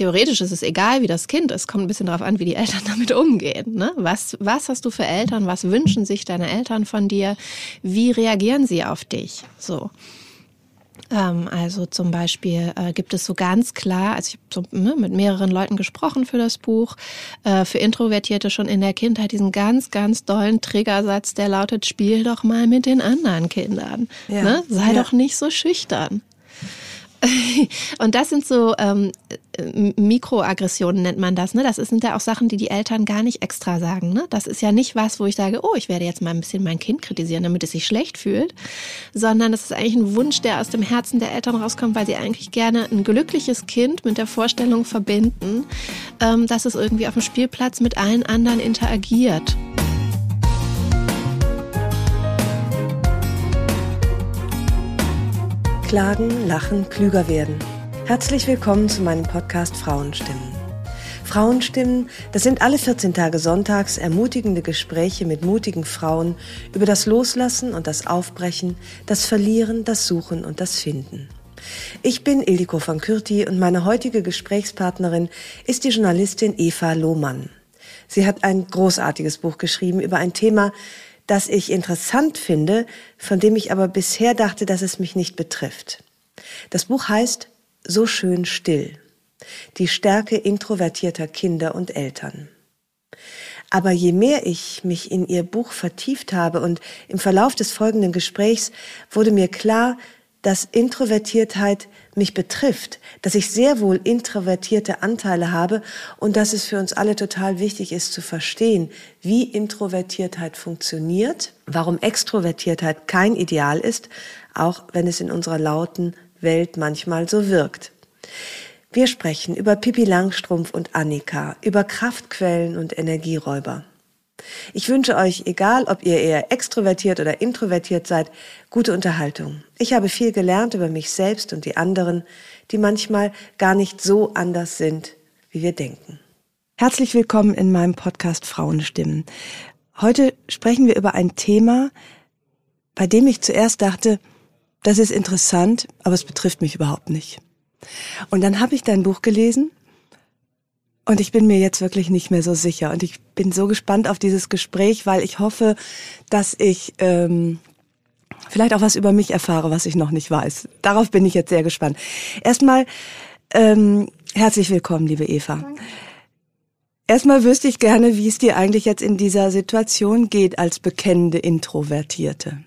theoretisch ist es egal, wie das Kind ist. Kommt ein bisschen darauf an, wie die Eltern damit umgehen. Ne? Was, was hast du für Eltern? Was wünschen sich deine Eltern von dir? Wie reagieren sie auf dich? So. Ähm, also zum Beispiel äh, gibt es so ganz klar, also ich habe so, ne, mit mehreren Leuten gesprochen für das Buch, äh, für Introvertierte schon in der Kindheit diesen ganz, ganz dollen Triggersatz, der lautet, spiel doch mal mit den anderen Kindern. Ja. Ne? Sei ja. doch nicht so schüchtern. Und das sind so ähm, Mikroaggressionen nennt man das. Ne? Das sind ja auch Sachen, die die Eltern gar nicht extra sagen. Ne? Das ist ja nicht was, wo ich sage, oh, ich werde jetzt mal ein bisschen mein Kind kritisieren, damit es sich schlecht fühlt, sondern das ist eigentlich ein Wunsch, der aus dem Herzen der Eltern rauskommt, weil sie eigentlich gerne ein glückliches Kind mit der Vorstellung verbinden, ähm, dass es irgendwie auf dem Spielplatz mit allen anderen interagiert. Klagen, lachen, klüger werden. Herzlich willkommen zu meinem Podcast Frauenstimmen. Frauenstimmen, das sind alle 14 Tage sonntags ermutigende Gespräche mit mutigen Frauen über das Loslassen und das Aufbrechen, das Verlieren, das Suchen und das Finden. Ich bin Ildiko von Kürti und meine heutige Gesprächspartnerin ist die Journalistin Eva Lohmann. Sie hat ein großartiges Buch geschrieben über ein Thema, das ich interessant finde, von dem ich aber bisher dachte, dass es mich nicht betrifft. Das Buch heißt So schön still. Die Stärke introvertierter Kinder und Eltern. Aber je mehr ich mich in ihr Buch vertieft habe und im Verlauf des folgenden Gesprächs wurde mir klar, dass Introvertiertheit mich betrifft, dass ich sehr wohl introvertierte Anteile habe und dass es für uns alle total wichtig ist zu verstehen, wie Introvertiertheit funktioniert, warum Extrovertiertheit kein Ideal ist, auch wenn es in unserer lauten Welt manchmal so wirkt. Wir sprechen über Pippi Langstrumpf und Annika, über Kraftquellen und Energieräuber. Ich wünsche euch, egal ob ihr eher extrovertiert oder introvertiert seid, gute Unterhaltung. Ich habe viel gelernt über mich selbst und die anderen, die manchmal gar nicht so anders sind, wie wir denken. Herzlich willkommen in meinem Podcast Frauenstimmen. Heute sprechen wir über ein Thema, bei dem ich zuerst dachte, das ist interessant, aber es betrifft mich überhaupt nicht. Und dann habe ich dein Buch gelesen und ich bin mir jetzt wirklich nicht mehr so sicher. Und ich bin so gespannt auf dieses Gespräch, weil ich hoffe, dass ich ähm, vielleicht auch was über mich erfahre, was ich noch nicht weiß. Darauf bin ich jetzt sehr gespannt. Erstmal ähm, herzlich willkommen, liebe Eva. Danke. Erstmal wüsste ich gerne, wie es dir eigentlich jetzt in dieser Situation geht als bekennende Introvertierte.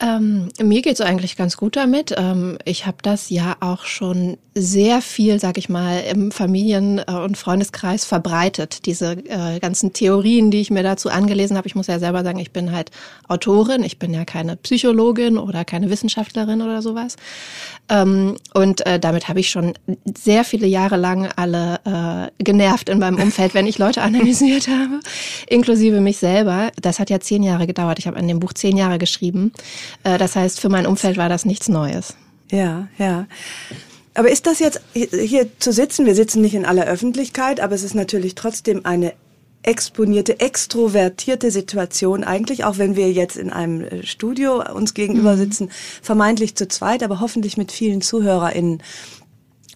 Ähm, mir geht's eigentlich ganz gut damit. Ähm, ich habe das ja auch schon sehr viel, sag ich mal, im Familien- äh, und Freundeskreis verbreitet. Diese äh, ganzen Theorien, die ich mir dazu angelesen habe. Ich muss ja selber sagen, ich bin halt Autorin. Ich bin ja keine Psychologin oder keine Wissenschaftlerin oder sowas. Ähm, und äh, damit habe ich schon sehr viele Jahre lang alle äh, genervt in meinem Umfeld, wenn ich Leute analysiert habe, inklusive mich selber. Das hat ja zehn Jahre gedauert. Ich habe an dem Buch zehn Jahre geschrieben. Äh, das heißt, für mein Umfeld war das nichts Neues. Ja, ja. Aber ist das jetzt hier zu sitzen? Wir sitzen nicht in aller Öffentlichkeit, aber es ist natürlich trotzdem eine exponierte, extrovertierte Situation eigentlich, auch wenn wir jetzt in einem äh, Studio uns gegenüber mhm. sitzen, vermeintlich zu zweit, aber hoffentlich mit vielen ZuhörerInnen.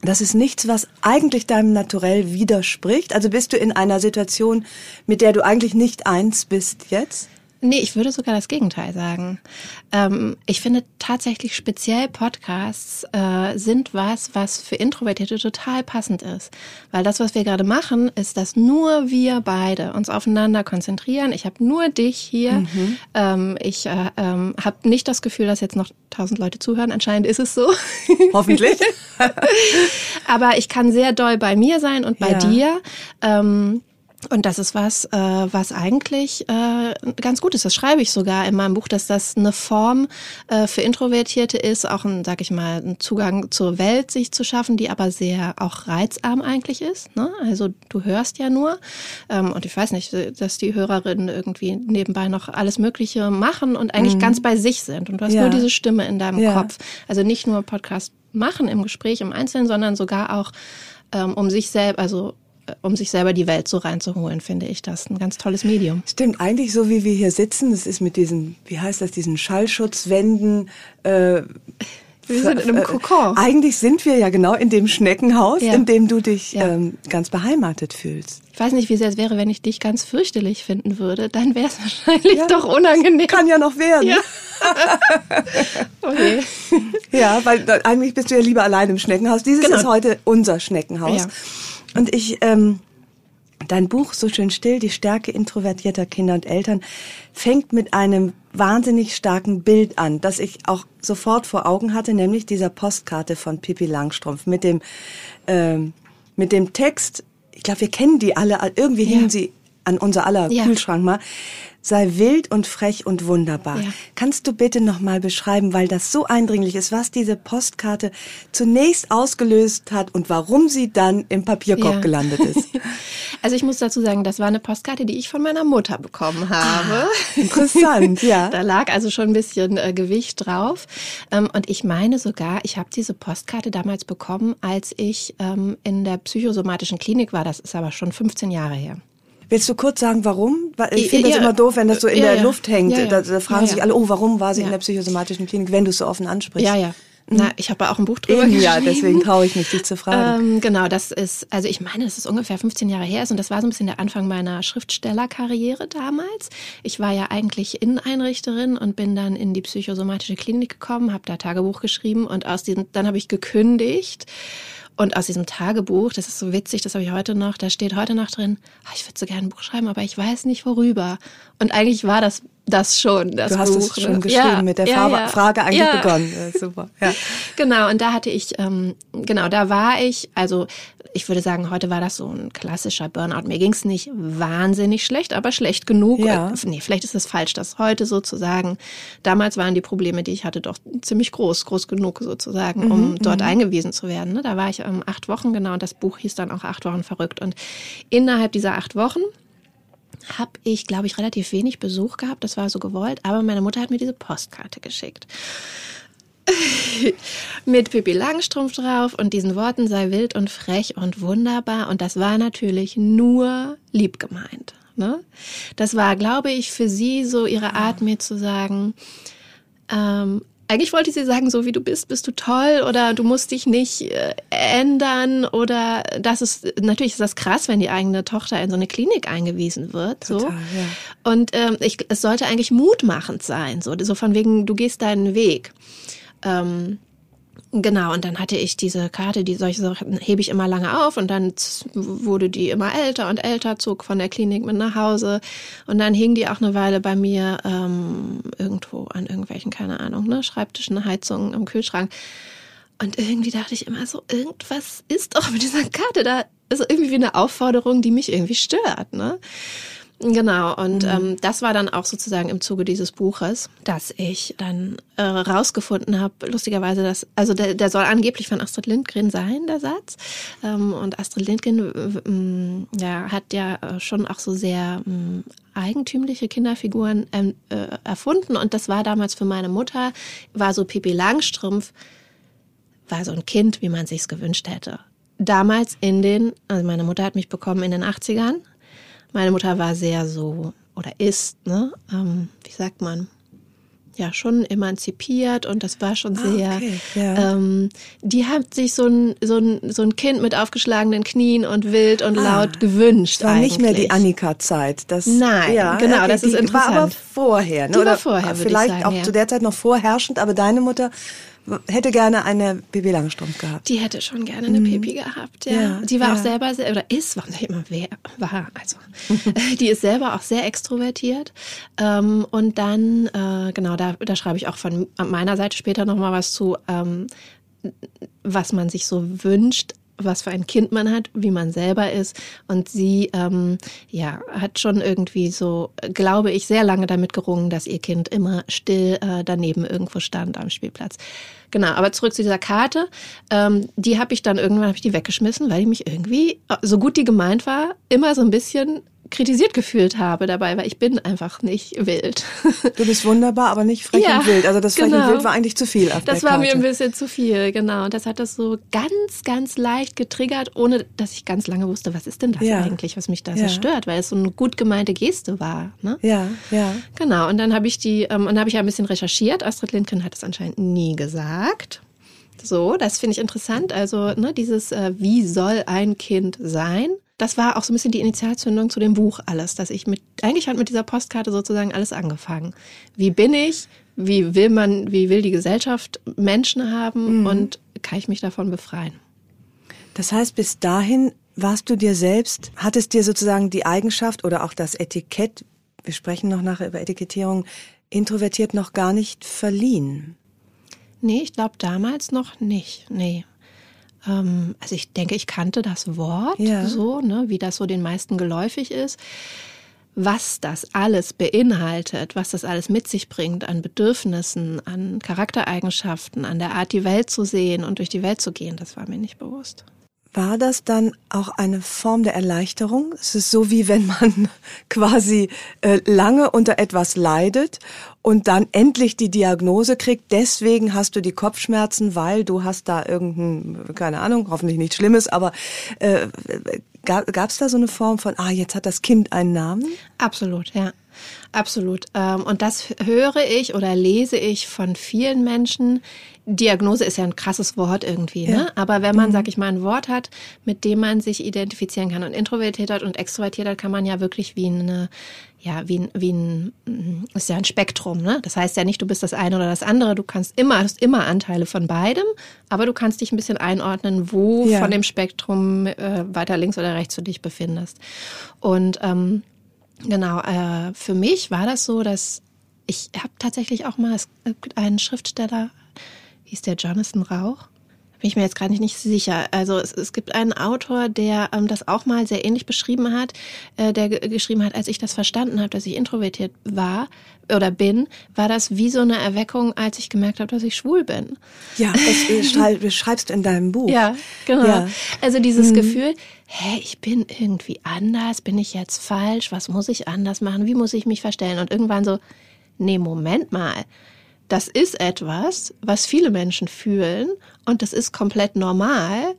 Das ist nichts, was eigentlich deinem Naturell widerspricht. Also bist du in einer Situation, mit der du eigentlich nicht eins bist jetzt? Nee, ich würde sogar das Gegenteil sagen. Ähm, ich finde tatsächlich speziell Podcasts äh, sind was, was für Introvertierte total passend ist. Weil das, was wir gerade machen, ist, dass nur wir beide uns aufeinander konzentrieren. Ich habe nur dich hier. Mhm. Ähm, ich äh, ähm, habe nicht das Gefühl, dass jetzt noch tausend Leute zuhören. Anscheinend ist es so. Hoffentlich. Aber ich kann sehr doll bei mir sein und bei ja. dir. Ähm, und das ist was, äh, was eigentlich äh, ganz gut ist. Das schreibe ich sogar in meinem Buch, dass das eine Form äh, für Introvertierte ist, auch ein, sag ich mal, ein Zugang zur Welt sich zu schaffen, die aber sehr auch reizarm eigentlich ist. Ne? Also du hörst ja nur. Ähm, und ich weiß nicht, dass die Hörerinnen irgendwie nebenbei noch alles Mögliche machen und eigentlich mhm. ganz bei sich sind. Und du hast ja. nur diese Stimme in deinem ja. Kopf. Also nicht nur Podcast machen im Gespräch im Einzelnen, sondern sogar auch ähm, um sich selbst, also um sich selber die Welt so reinzuholen, finde ich das ein ganz tolles Medium. Stimmt, eigentlich so wie wir hier sitzen, das ist mit diesen, wie heißt das, diesen Schallschutzwänden, äh, Wir sind in einem Kokon. Äh, eigentlich sind wir ja genau in dem Schneckenhaus, Ja. in dem du dich Ja. ähm, ganz beheimatet fühlst. Ich weiß nicht, wie sehr es wäre, wenn ich dich ganz fürchterlich finden würde. Dann wäre es wahrscheinlich Ja. doch unangenehm. Kann ja noch werden. Ja. Okay. Ja, weil eigentlich bist du ja lieber allein im Schneckenhaus. Dieses Genau. ist heute unser Schneckenhaus. Und ich, ähm, dein Buch So schön still, die Stärke introvertierter Kinder und Eltern, fängt mit einem wahnsinnig starken Bild an, das ich auch sofort vor Augen hatte, nämlich dieser Postkarte von Pippi Langstrumpf mit dem, ähm, mit dem Text, ich glaube, wir kennen die alle, irgendwie Ja. hingen sie an unser aller Ja. Kühlschrank mal. Sei wild und frech und wunderbar. Ja. Kannst du bitte noch mal beschreiben, weil das so eindringlich ist, was diese Postkarte zunächst ausgelöst hat und warum sie dann im Papierkorb Ja. gelandet ist? Also ich muss dazu sagen, das war eine Postkarte, die ich von meiner Mutter bekommen habe. Interessant, ja. Da lag also schon ein bisschen äh, Gewicht drauf. Ähm, und ich meine sogar, ich habe diese Postkarte damals bekommen, als ich ähm, in der psychosomatischen Klinik war. Das ist aber schon 15 Jahre her. Willst du kurz sagen, warum? Ich finde das immer doof, wenn das so in der. Luft hängt. Da, da fragen sich alle, oh, warum war sie in der psychosomatischen Klinik, wenn du es so offen ansprichst? Ja, ja. Na, ich habe auch ein Buch drüber Eben, geschrieben. ja, deswegen traue ich mich, dich zu fragen. Ähm, genau, das ist, also ich meine, das ist ungefähr 15 Jahre her ist und das war so ein bisschen der Anfang meiner Schriftstellerkarriere damals. Ich war ja eigentlich Inneneinrichterin und bin dann in die psychosomatische Klinik gekommen, habe da Tagebuch geschrieben und aus diesem, dann habe ich gekündigt. Und aus diesem Tagebuch, das ist so witzig, das habe ich heute noch, da steht heute noch drin, ah, ich würde so gerne ein Buch schreiben, aber ich weiß nicht worüber. Und eigentlich war das das schon, das du hast Buch. es schon ne? geschrieben, Ja, mit der ja, Frage, ja. Frage eigentlich begonnen. Super. Ja. Genau, und da hatte ich, ähm, genau, da war ich, also ich würde sagen, heute war das so ein klassischer Burnout. Mir ging's nicht wahnsinnig schlecht, aber schlecht genug. Ja. Äh, Nee, vielleicht ist es falsch, das heute so zu sagen. Damals waren die Probleme, die ich hatte, doch ziemlich groß, groß genug sozusagen, um dort eingewiesen zu werden. Ne? Da war ich ähm, acht Wochen, genau, und das Buch hieß dann auch acht Wochen verrückt. Und innerhalb dieser acht Wochen habe ich, glaube ich, relativ wenig Besuch gehabt. Das war so gewollt. Aber meine Mutter hat mir diese Postkarte geschickt. Mit Pippi Langstrumpf drauf und diesen Worten sei wild und frech und wunderbar. Und das war natürlich nur lieb gemeint. Ne? Das war, glaube ich, für sie so ihre Art, mir zu sagen, ähm, eigentlich wollte sie sagen, so wie du bist, bist du toll oder du musst dich nicht äh, ändern oder das ist, natürlich ist das krass, wenn die eigene Tochter in so eine Klinik eingewiesen wird. So. Total, ja. Und ähm, ich, es sollte eigentlich mutmachend sein, so, so von wegen, du gehst deinen Weg. Ähm, Genau, und dann hatte ich diese Karte, die solche Sachen hebe ich immer lange auf und dann wurde die immer älter und älter, zog von der Klinik mit nach Hause und dann hing die auch eine Weile bei mir ähm, irgendwo an irgendwelchen, keine Ahnung, ne, Schreibtischen, Heizungen im Kühlschrank. Und irgendwie dachte ich immer so, irgendwas ist doch mit dieser Karte da, ist irgendwie wie eine Aufforderung, die mich irgendwie stört, ne? Genau, und ähm, das war dann auch sozusagen im Zuge dieses Buches, dass ich dann äh, rausgefunden habe, lustigerweise, dass, also der, der soll angeblich von Astrid Lindgren sein, der Satz. Ähm, und Astrid Lindgren äh, ja, hat ja äh, schon auch so sehr ähm, eigentümliche Kinderfiguren ähm, äh, erfunden. Und das war damals für meine Mutter, war so Pippi Langstrumpf, war so ein Kind, wie man sich's gewünscht hätte. Damals in den, also meine Mutter hat mich bekommen in den 80ern. Meine Mutter war sehr so, oder ist, ne, ähm, wie sagt man, ja, schon emanzipiert und das war schon sehr, Ah, okay, ja. ähm, die hat sich so ein, so, ein, so ein Kind mit aufgeschlagenen Knien und wild und Ah, laut gewünscht. War nicht mehr die eigentlich. Annika-Zeit. Das, Nein, genau, das ist die War aber interessant. vorher. Ne? Die war Oder vorher, würde ich Vielleicht sagen, auch ja. zu der Zeit noch vorherrschend, aber deine Mutter hätte gerne eine Bibi Langstrumpf gehabt. Die hätte schon gerne eine Pipi gehabt, ja. Mhm. Ja, die war ja. auch selber sehr, oder ist, sag ich immer wer, war, also, die ist selber auch sehr extrovertiert. Ähm, und dann, äh, genau, da, da schreibe ich auch von meiner Seite später nochmal was zu, ähm, was man sich so wünscht, was für ein Kind man hat, wie man selber ist. Und sie, ähm, ja, hat schon irgendwie so, glaube ich, sehr lange damit gerungen, dass ihr Kind immer still äh, daneben irgendwo stand am Spielplatz. Genau, aber zurück zu dieser Karte. Ähm, die habe ich dann irgendwann hab ich die weggeschmissen, weil ich mich irgendwie, so gut die gemeint war, immer so ein bisschen kritisiert gefühlt habe dabei, weil ich bin einfach nicht wild. Du bist wunderbar, aber nicht frech Ja, und wild. Also das frech genau. und wild war eigentlich zu viel Das war mir Karte. ein bisschen zu viel, genau. Und das hat das so ganz, ganz leicht getriggert, ohne dass ich ganz lange wusste, was ist denn das Ja. eigentlich, was mich da Ja. so stört, weil es so eine gut gemeinte Geste war. Ne? Ja, ja. Genau, und dann habe ich die, ähm, und dann habe ich ja ein bisschen recherchiert. Astrid Lindgren hat es anscheinend nie gesagt. So, das finde ich interessant. Also, ne, dieses, äh, wie soll ein Kind sein? Das war auch so ein bisschen die Initialzündung zu dem Buch alles, dass ich mit, eigentlich hat mit dieser Postkarte sozusagen alles angefangen. Wie bin ich? Wie will man, wie will die Gesellschaft Menschen haben? Mhm. Und kann ich mich davon befreien? Das heißt, bis dahin warst du dir selbst, hattest dir sozusagen die Eigenschaft oder auch das Etikett, wir sprechen noch nachher über Etikettierung, introvertiert noch gar nicht verliehen? Nee, ich glaube damals noch nicht. Nee. Ähm, also ich denke, ich kannte das Wort ja. so, ne, wie das so den meisten geläufig ist. Was das alles beinhaltet, was das alles mit sich bringt an Bedürfnissen, an Charaktereigenschaften, an der Art, die Welt zu sehen und durch die Welt zu gehen, das war mir nicht bewusst. War das dann auch eine Form der Erleichterung? Es ist so wie wenn man quasi äh, lange unter etwas leidet und dann endlich die Diagnose kriegt. Deswegen hast du die Kopfschmerzen, weil du hast da irgendein, keine Ahnung, hoffentlich nichts Schlimmes, aber äh, gab es da so eine Form von, ah, jetzt hat das Kind einen Namen? Absolut, ja. Absolut. Ähm, und das höre ich oder lese ich von vielen Menschen. Diagnose ist ja ein krasses Wort irgendwie, ne? ja. ne? Aber wenn man, mhm. sag ich mal, ein Wort hat, mit dem man sich identifizieren kann und introvertiert hat und extrovertiert hat, kann man ja wirklich wie eine, ja, wie ein, wie ein, mm, ist ja ein Spektrum, ne? Das heißt ja nicht, du bist das eine oder das andere. Du kannst immer, hast immer Anteile von beidem, aber du kannst dich ein bisschen einordnen, wo ja. von dem Spektrum äh, weiter links oder rechts du dich befindest. Und ähm, Genau, äh, für mich war das so, dass ich habe tatsächlich auch mal einen Schriftsteller, hieß der Jonathan Rauch, bin ich mir jetzt gerade nicht, nicht sicher. Also es, es gibt einen Autor, der ähm, das auch mal sehr ähnlich beschrieben hat, äh, der geschrieben hat, als ich das verstanden habe, dass ich introvertiert war oder bin, war das wie so eine Erweckung, als ich gemerkt habe, dass ich schwul bin. Ja, das beschreibst du in deinem Buch. Ja, genau. Ja. Also dieses mhm. Gefühl, hä, ich bin irgendwie anders, bin ich jetzt falsch, was muss ich anders machen, wie muss ich mich verstellen? Und irgendwann so, nee, Moment mal das ist etwas, was viele Menschen fühlen und das ist komplett normal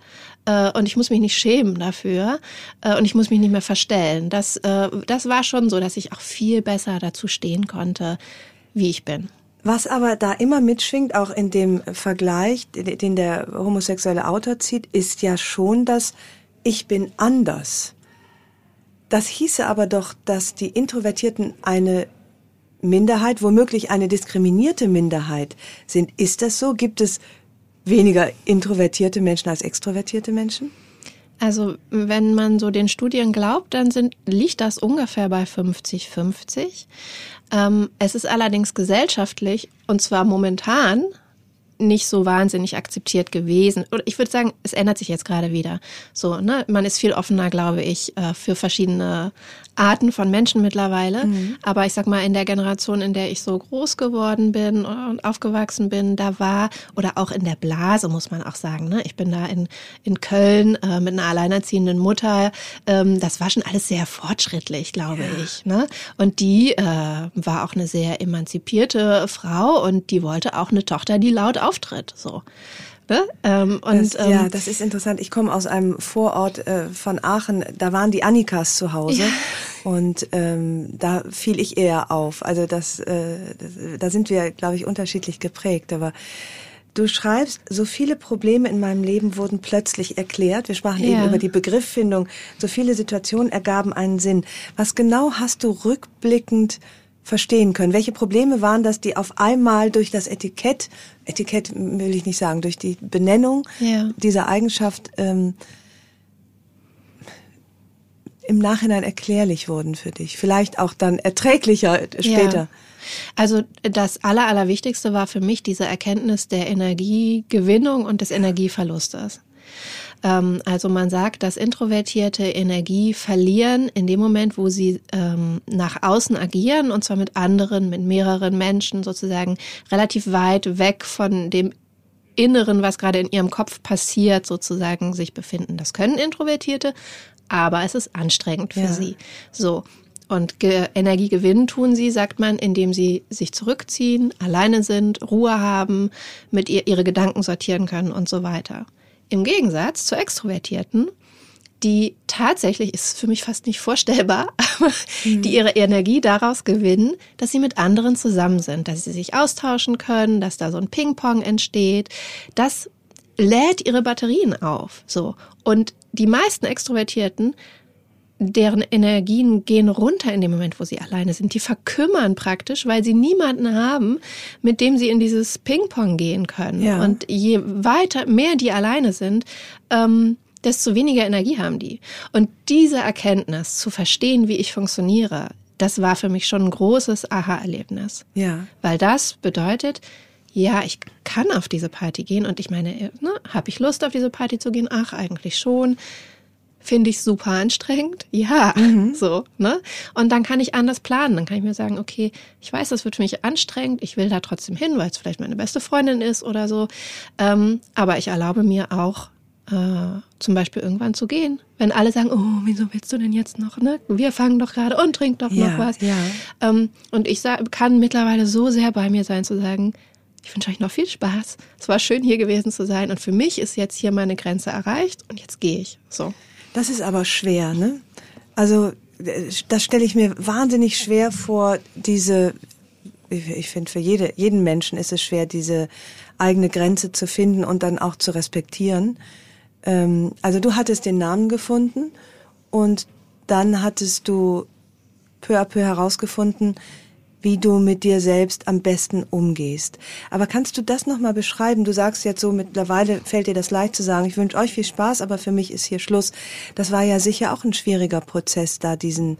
äh, und ich muss mich nicht schämen dafür äh, und ich muss mich nicht mehr verstellen. Das, äh, das war schon so, dass ich auch viel besser dazu stehen konnte, wie ich bin. Was aber da immer mitschwingt, auch in dem Vergleich, den der homosexuelle Autor zieht, ist ja schon das Ich bin anders. Das hieße aber doch, dass die Introvertierten eine Minderheit, womöglich eine diskriminierte Minderheit sind. Ist das so? Gibt es weniger introvertierte Menschen als extrovertierte Menschen? Also wenn man so den Studien glaubt, dann sind, liegt das ungefähr bei 50-50. Ähm, es ist allerdings gesellschaftlich, und zwar momentan, nicht so wahnsinnig akzeptiert gewesen. Oder ich würde sagen, es ändert sich jetzt gerade wieder. So, ne, man ist viel offener, glaube ich, äh, für verschiedene Arten von Menschen mittlerweile. Mhm. Aber ich sag mal, in der Generation, in der ich so groß geworden bin und aufgewachsen bin, da war, oder auch in der Blase, muss man auch sagen, ne? Ich bin da in, in Köln äh, mit einer alleinerziehenden Mutter. Ähm, das war schon alles sehr fortschrittlich, glaube ja. ich. Ne? Und die äh, war auch eine sehr emanzipierte Frau und die wollte auch eine Tochter, die laut auftritt. So. Ne? Ähm, und, das, ähm, ja, das ist interessant. Ich komme aus einem Vorort äh, von Aachen. Da waren die Annikas zu Hause ja. und ähm, da fiel ich eher auf. Also das, äh, das da sind wir, glaube ich, unterschiedlich geprägt. Aber Du schreibst, so viele Probleme in meinem Leben wurden plötzlich erklärt. Wir sprachen ja. eben über die Begriffsfindung. So viele Situationen ergaben einen Sinn. Was genau hast du rückblickend verstehen können? Welche Probleme waren das, die auf einmal durch das Etikett, Etikett will ich nicht sagen, durch die Benennung ja. dieser Eigenschaft ähm, im Nachhinein erklärlich wurden für dich? Vielleicht auch dann erträglicher später. Ja. Also das Aller, Allerwichtigste war für mich diese Erkenntnis der Energiegewinnung und des Energieverlustes. Ähm, also man sagt, dass introvertierte Energie verlieren in dem Moment, wo sie ähm, nach außen agieren und zwar mit anderen, mit mehreren Menschen sozusagen relativ weit weg von dem Inneren, was gerade in ihrem Kopf passiert, sozusagen sich befinden. Das können Introvertierte, aber es ist anstrengend für ja. sie. So. Und Ge Energie gewinnen tun sie, sagt man, indem sie sich zurückziehen, alleine sind, Ruhe haben, mit ihr ihre Gedanken sortieren können und so weiter. Im Gegensatz zu Extrovertierten, die tatsächlich, ist für mich fast nicht vorstellbar, aber mhm. die ihre Energie daraus gewinnen, dass sie mit anderen zusammen sind, dass sie sich austauschen können, dass da so ein Ping-Pong entsteht. Das lädt ihre Batterien auf. So. Und die meisten Extrovertierten, deren Energien gehen runter in dem Moment, wo sie alleine sind. Die verkümmern praktisch, weil sie niemanden haben, mit dem sie in dieses Ping-Pong gehen können. Ja. Und je weiter, mehr die alleine sind, ähm, desto weniger Energie haben die. Und diese Erkenntnis, zu verstehen, wie ich funktioniere, das war für mich schon ein großes Aha-Erlebnis. Ja. Weil das bedeutet, ja, ich kann auf diese Party gehen und ich meine, ne, habe ich Lust auf diese Party zu gehen? Ach, eigentlich schon. Finde ich super anstrengend. Ja, mhm. so, ne? Und dann kann ich anders planen. Dann kann ich mir sagen, okay, ich weiß, das wird für mich anstrengend. Ich will da trotzdem hin, weil es vielleicht meine beste Freundin ist oder so. Ähm, aber ich erlaube mir auch, äh, zum Beispiel irgendwann zu gehen. Wenn alle sagen, oh, wieso willst du denn jetzt noch, ne? Wir fangen doch gerade und trink doch ja, noch was. Ja. Ähm, und ich kann mittlerweile so sehr bei mir sein, zu sagen, ich wünsche euch noch viel Spaß. Es war schön, hier gewesen zu sein. Und für mich ist jetzt hier meine Grenze erreicht und jetzt gehe ich. So. Das ist aber schwer, ne? Also, das stelle ich mir wahnsinnig schwer vor, diese, ich finde, für jede, jeden Menschen ist es schwer, diese eigene Grenze zu finden und dann auch zu respektieren. Ähm, also du hattest den Namen gefunden und dann hattest du peu à peu herausgefunden, wie du mit dir selbst am besten umgehst. Aber kannst du das nochmal beschreiben? Du sagst jetzt so, mittlerweile fällt dir das leicht zu sagen, ich wünsche euch viel Spaß, aber für mich ist hier Schluss. Das war ja sicher auch ein schwieriger Prozess, da diesen,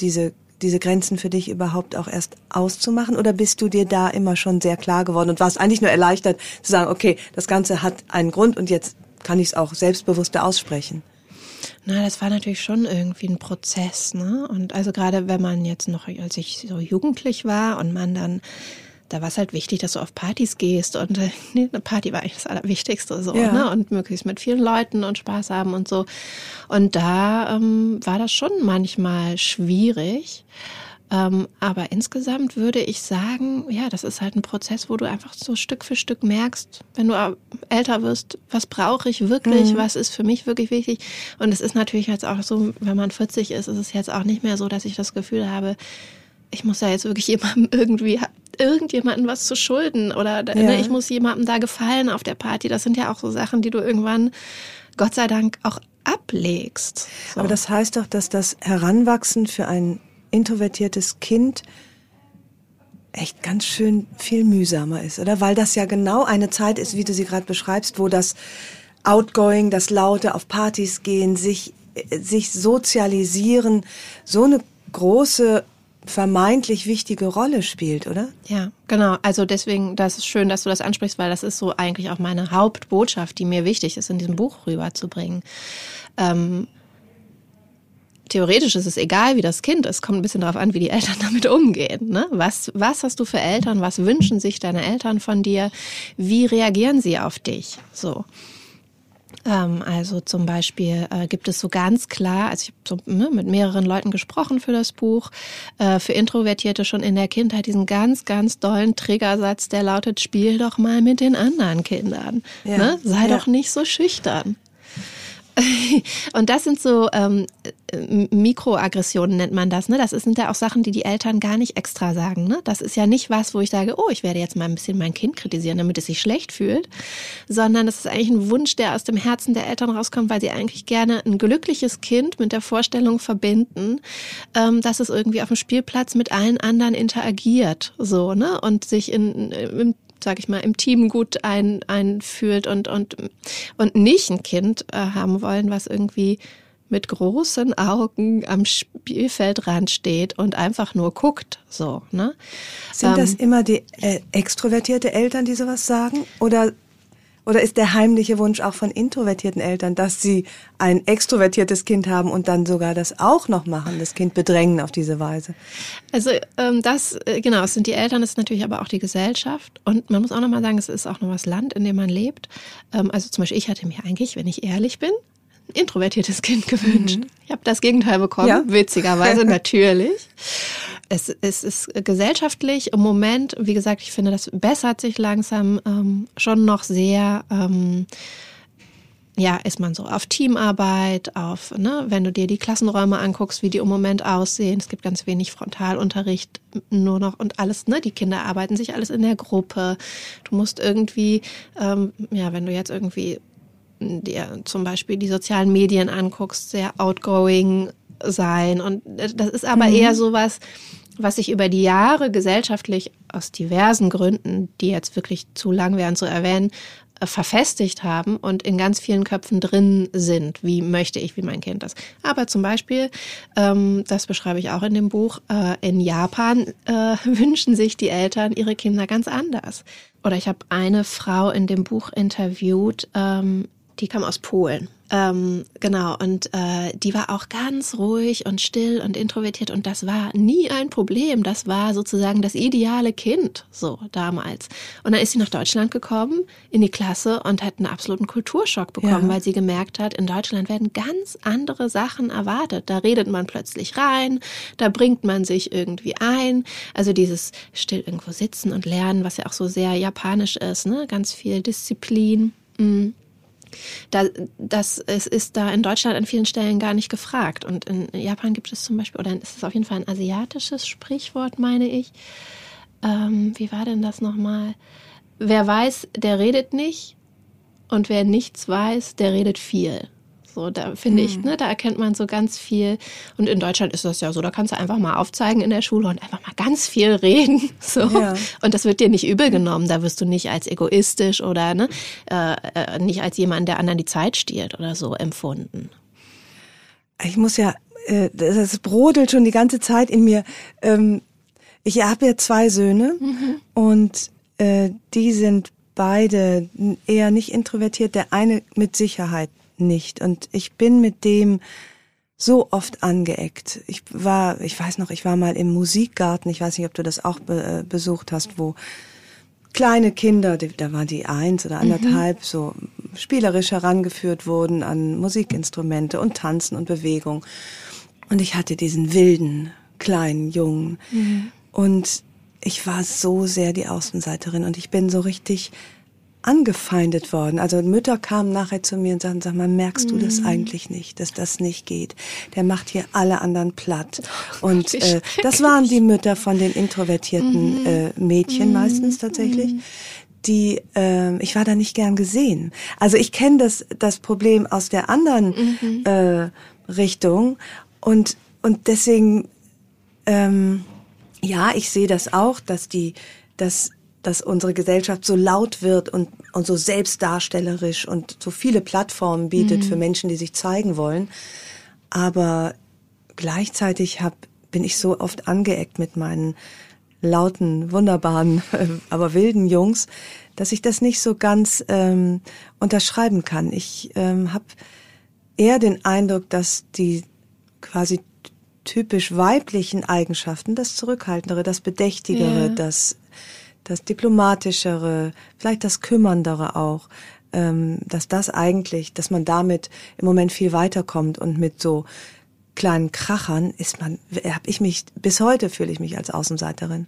diese, diese Grenzen für dich überhaupt auch erst auszumachen? Oder bist du dir da immer schon sehr klar geworden und warst eigentlich nur erleichtert zu sagen, okay, das Ganze hat einen Grund und jetzt kann ich es auch selbstbewusster aussprechen? Na, das war natürlich schon irgendwie ein Prozess, ne? Und also gerade wenn man jetzt noch, als ich so jugendlich war und man dann da war es halt wichtig, dass du auf Partys gehst und nee, eine Party war eigentlich das Allerwichtigste so, ja. ne? Und möglichst mit vielen Leuten und Spaß haben und so. Und da ähm, war das schon manchmal schwierig. Ähm, aber insgesamt würde ich sagen, ja, das ist halt ein Prozess, wo du einfach so Stück für Stück merkst, wenn du älter wirst, was brauche ich wirklich, mhm. was ist für mich wirklich wichtig. Und es ist natürlich jetzt auch so, wenn man 40 ist, ist es jetzt auch nicht mehr so, dass ich das Gefühl habe, ich muss ja jetzt wirklich jemandem irgendwie irgendjemandem was zu schulden oder ne, ja. ne, ich muss jemandem da gefallen auf der Party. Das sind ja auch so Sachen, die du irgendwann Gott sei Dank auch ablegst. So. Aber das heißt doch, dass das Heranwachsen für ein introvertiertes Kind echt ganz schön viel mühsamer ist, oder? Weil das ja genau eine Zeit ist, wie du sie gerade beschreibst, wo das Outgoing, das Laute auf Partys gehen, sich, sich sozialisieren, so eine große vermeintlich wichtige Rolle spielt, oder? Ja, genau. Also deswegen, das ist schön, dass du das ansprichst, weil das ist so eigentlich auch meine Hauptbotschaft, die mir wichtig ist, in diesem Buch rüberzubringen. Ähm, theoretisch ist es egal, wie das Kind ist. Kommt ein bisschen darauf an, wie die Eltern damit umgehen. Ne? Was, was hast du für Eltern? Was wünschen sich deine Eltern von dir? Wie reagieren sie auf dich? So. Ähm, also zum Beispiel äh, gibt es so ganz klar, also ich habe so, ne, mit mehreren Leuten gesprochen für das Buch, äh, für Introvertierte schon in der Kindheit diesen ganz, ganz dollen Triggersatz, der lautet, spiel doch mal mit den anderen Kindern. Ja. Ne? Sei ja. doch nicht so schüchtern. Und das sind so ähm, Mikroaggressionen nennt man das. Ne? Das sind ja auch Sachen, die die Eltern gar nicht extra sagen. Ne? Das ist ja nicht was, wo ich sage, oh, ich werde jetzt mal ein bisschen mein Kind kritisieren, damit es sich schlecht fühlt, sondern das ist eigentlich ein Wunsch, der aus dem Herzen der Eltern rauskommt, weil sie eigentlich gerne ein glückliches Kind mit der Vorstellung verbinden, ähm, dass es irgendwie auf dem Spielplatz mit allen anderen interagiert, so ne und sich in, im sag ich mal, im Team gut ein, einfühlt und, und, und nicht ein Kind äh, haben wollen, was irgendwie mit großen Augen am Spielfeldrand steht und einfach nur guckt, so, ne? Sind ähm, das immer die äh, extrovertierte Eltern, die sowas sagen? Oder oder ist der heimliche Wunsch auch von introvertierten Eltern, dass sie ein extrovertiertes Kind haben und dann sogar das auch noch machen, das Kind bedrängen auf diese Weise? Also ähm, das, äh, genau, es sind die Eltern, es ist natürlich aber auch die Gesellschaft. Und man muss auch nochmal sagen, es ist auch noch das Land, in dem man lebt. Ähm, also zum Beispiel, ich hatte mir eigentlich, wenn ich ehrlich bin, introvertiertes Kind gewünscht. Mhm. Ich habe das Gegenteil bekommen, ja. witzigerweise natürlich. Es, es ist gesellschaftlich im Moment, wie gesagt, ich finde, das bessert sich langsam ähm, schon noch sehr. Ähm, ja, ist man so auf Teamarbeit, auf, ne, wenn du dir die Klassenräume anguckst, wie die im Moment aussehen. Es gibt ganz wenig Frontalunterricht nur noch und alles, ne, die Kinder arbeiten sich alles in der Gruppe. Du musst irgendwie, ähm, ja, wenn du jetzt irgendwie dir zum Beispiel die sozialen Medien anguckst, sehr outgoing sein. Und das ist aber mhm. eher sowas, was sich über die Jahre gesellschaftlich aus diversen Gründen, die jetzt wirklich zu lang wären zu erwähnen, äh, verfestigt haben und in ganz vielen Köpfen drin sind. Wie möchte ich, wie mein Kind das? Aber zum Beispiel, ähm, das beschreibe ich auch in dem Buch, äh, in Japan äh, wünschen sich die Eltern ihre Kinder ganz anders. Oder ich habe eine Frau in dem Buch interviewt, ähm, die kam aus Polen. Ähm, genau, und äh, die war auch ganz ruhig und still und introvertiert und das war nie ein Problem. Das war sozusagen das ideale Kind, so damals. Und dann ist sie nach Deutschland gekommen, in die Klasse und hat einen absoluten Kulturschock bekommen, ja. weil sie gemerkt hat, in Deutschland werden ganz andere Sachen erwartet. Da redet man plötzlich rein, da bringt man sich irgendwie ein. Also dieses still irgendwo sitzen und lernen, was ja auch so sehr japanisch ist, ne? Ganz viel Disziplin. Mhm. Da, das es ist da in Deutschland an vielen Stellen gar nicht gefragt. Und in Japan gibt es zum Beispiel, oder ist es auf jeden Fall ein asiatisches Sprichwort, meine ich. Ähm, wie war denn das nochmal? Wer weiß, der redet nicht. Und wer nichts weiß, der redet viel. So, da finde mhm. ich, ne, da erkennt man so ganz viel. Und in Deutschland ist das ja so, da kannst du einfach mal aufzeigen in der Schule und einfach mal ganz viel reden. So. Ja. Und das wird dir nicht übel genommen. Da wirst du nicht als egoistisch oder ne, äh, äh, nicht als jemand, der anderen die Zeit stiehlt oder so empfunden. Ich muss ja, äh, das brodelt schon die ganze Zeit in mir. Ähm, ich habe ja zwei Söhne mhm. und äh, die sind beide eher nicht introvertiert, der eine mit Sicherheit nicht. Und ich bin mit dem so oft angeeckt. Ich war, ich weiß noch, ich war mal im Musikgarten, ich weiß nicht, ob du das auch be äh, besucht hast, wo kleine Kinder, da waren die eins oder anderthalb, mhm. so spielerisch herangeführt wurden an Musikinstrumente und Tanzen und Bewegung. Und ich hatte diesen wilden, kleinen Jungen. Mhm. Und ich war so sehr die Außenseiterin und ich bin so richtig angefeindet worden. Also Mütter kamen nachher zu mir und sagten, sag mal, merkst du das mhm. eigentlich nicht, dass das nicht geht? Der macht hier alle anderen platt. Und äh, das waren die Mütter von den introvertierten mhm. äh, Mädchen mhm. meistens tatsächlich. Die, äh, ich war da nicht gern gesehen. Also ich kenne das, das Problem aus der anderen mhm. äh, Richtung und, und deswegen, ähm, ja, ich sehe das auch, dass die, dass dass unsere Gesellschaft so laut wird und, und so selbstdarstellerisch und so viele Plattformen bietet mhm. für Menschen, die sich zeigen wollen. Aber gleichzeitig hab, bin ich so oft angeeckt mit meinen lauten, wunderbaren, aber wilden Jungs, dass ich das nicht so ganz ähm, unterschreiben kann. Ich ähm, habe eher den Eindruck, dass die quasi typisch weiblichen Eigenschaften, das Zurückhaltendere, das Bedächtigere, ja. das das Diplomatischere, vielleicht das Kümmerndere auch, ähm, dass das eigentlich, dass man damit im Moment viel weiterkommt und mit so kleinen Krachern ist man, habe ich mich, bis heute fühle ich mich als Außenseiterin.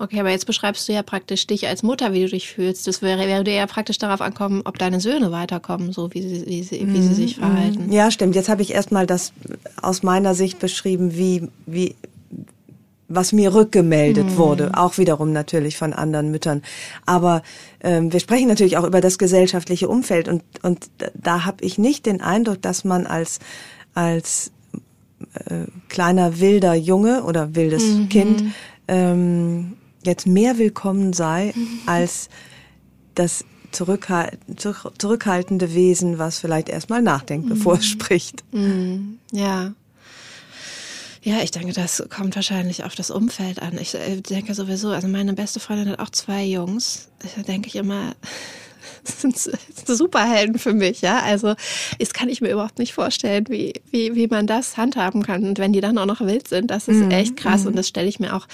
Okay, aber jetzt beschreibst du ja praktisch dich als Mutter, wie du dich fühlst. Das wäre, wäre ja praktisch darauf ankommen, ob deine Söhne weiterkommen, so wie sie, wie sie, wie sie sich mhm, verhalten. Ja, stimmt. Jetzt habe ich erstmal das aus meiner Sicht beschrieben, wie, wie, was mir rückgemeldet mhm. wurde, auch wiederum natürlich von anderen Müttern. Aber ähm, wir sprechen natürlich auch über das gesellschaftliche Umfeld und und da habe ich nicht den Eindruck, dass man als als äh, kleiner wilder Junge oder wildes mhm. Kind ähm, jetzt mehr willkommen sei mhm. als das zurückhal zurückhaltende Wesen, was vielleicht erstmal nachdenkt, bevor es mhm. spricht. Mhm. Ja. Ja, ich denke, das kommt wahrscheinlich auf das Umfeld an. Ich äh, denke sowieso, also meine beste Freundin hat auch zwei Jungs. Da denke ich immer, das sind Superhelden für mich, ja. Also, das kann ich mir überhaupt nicht vorstellen, wie, wie, wie man das handhaben kann. Und wenn die dann auch noch wild sind, das ist mhm. echt krass. Und mhm. das stelle ich mir auch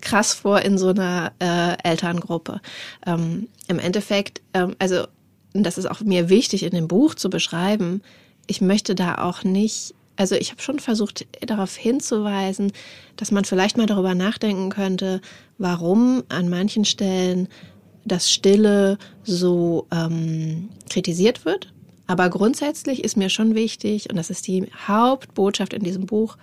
krass vor in so einer äh, Elterngruppe. Ähm, Im Endeffekt, ähm, also, das ist auch mir wichtig in dem Buch zu beschreiben, ich möchte da auch nicht also ich habe schon versucht darauf hinzuweisen, dass man vielleicht mal darüber nachdenken könnte, warum an manchen Stellen das Stille so ähm, kritisiert wird. Aber grundsätzlich ist mir schon wichtig, und das ist die Hauptbotschaft in diesem Buch,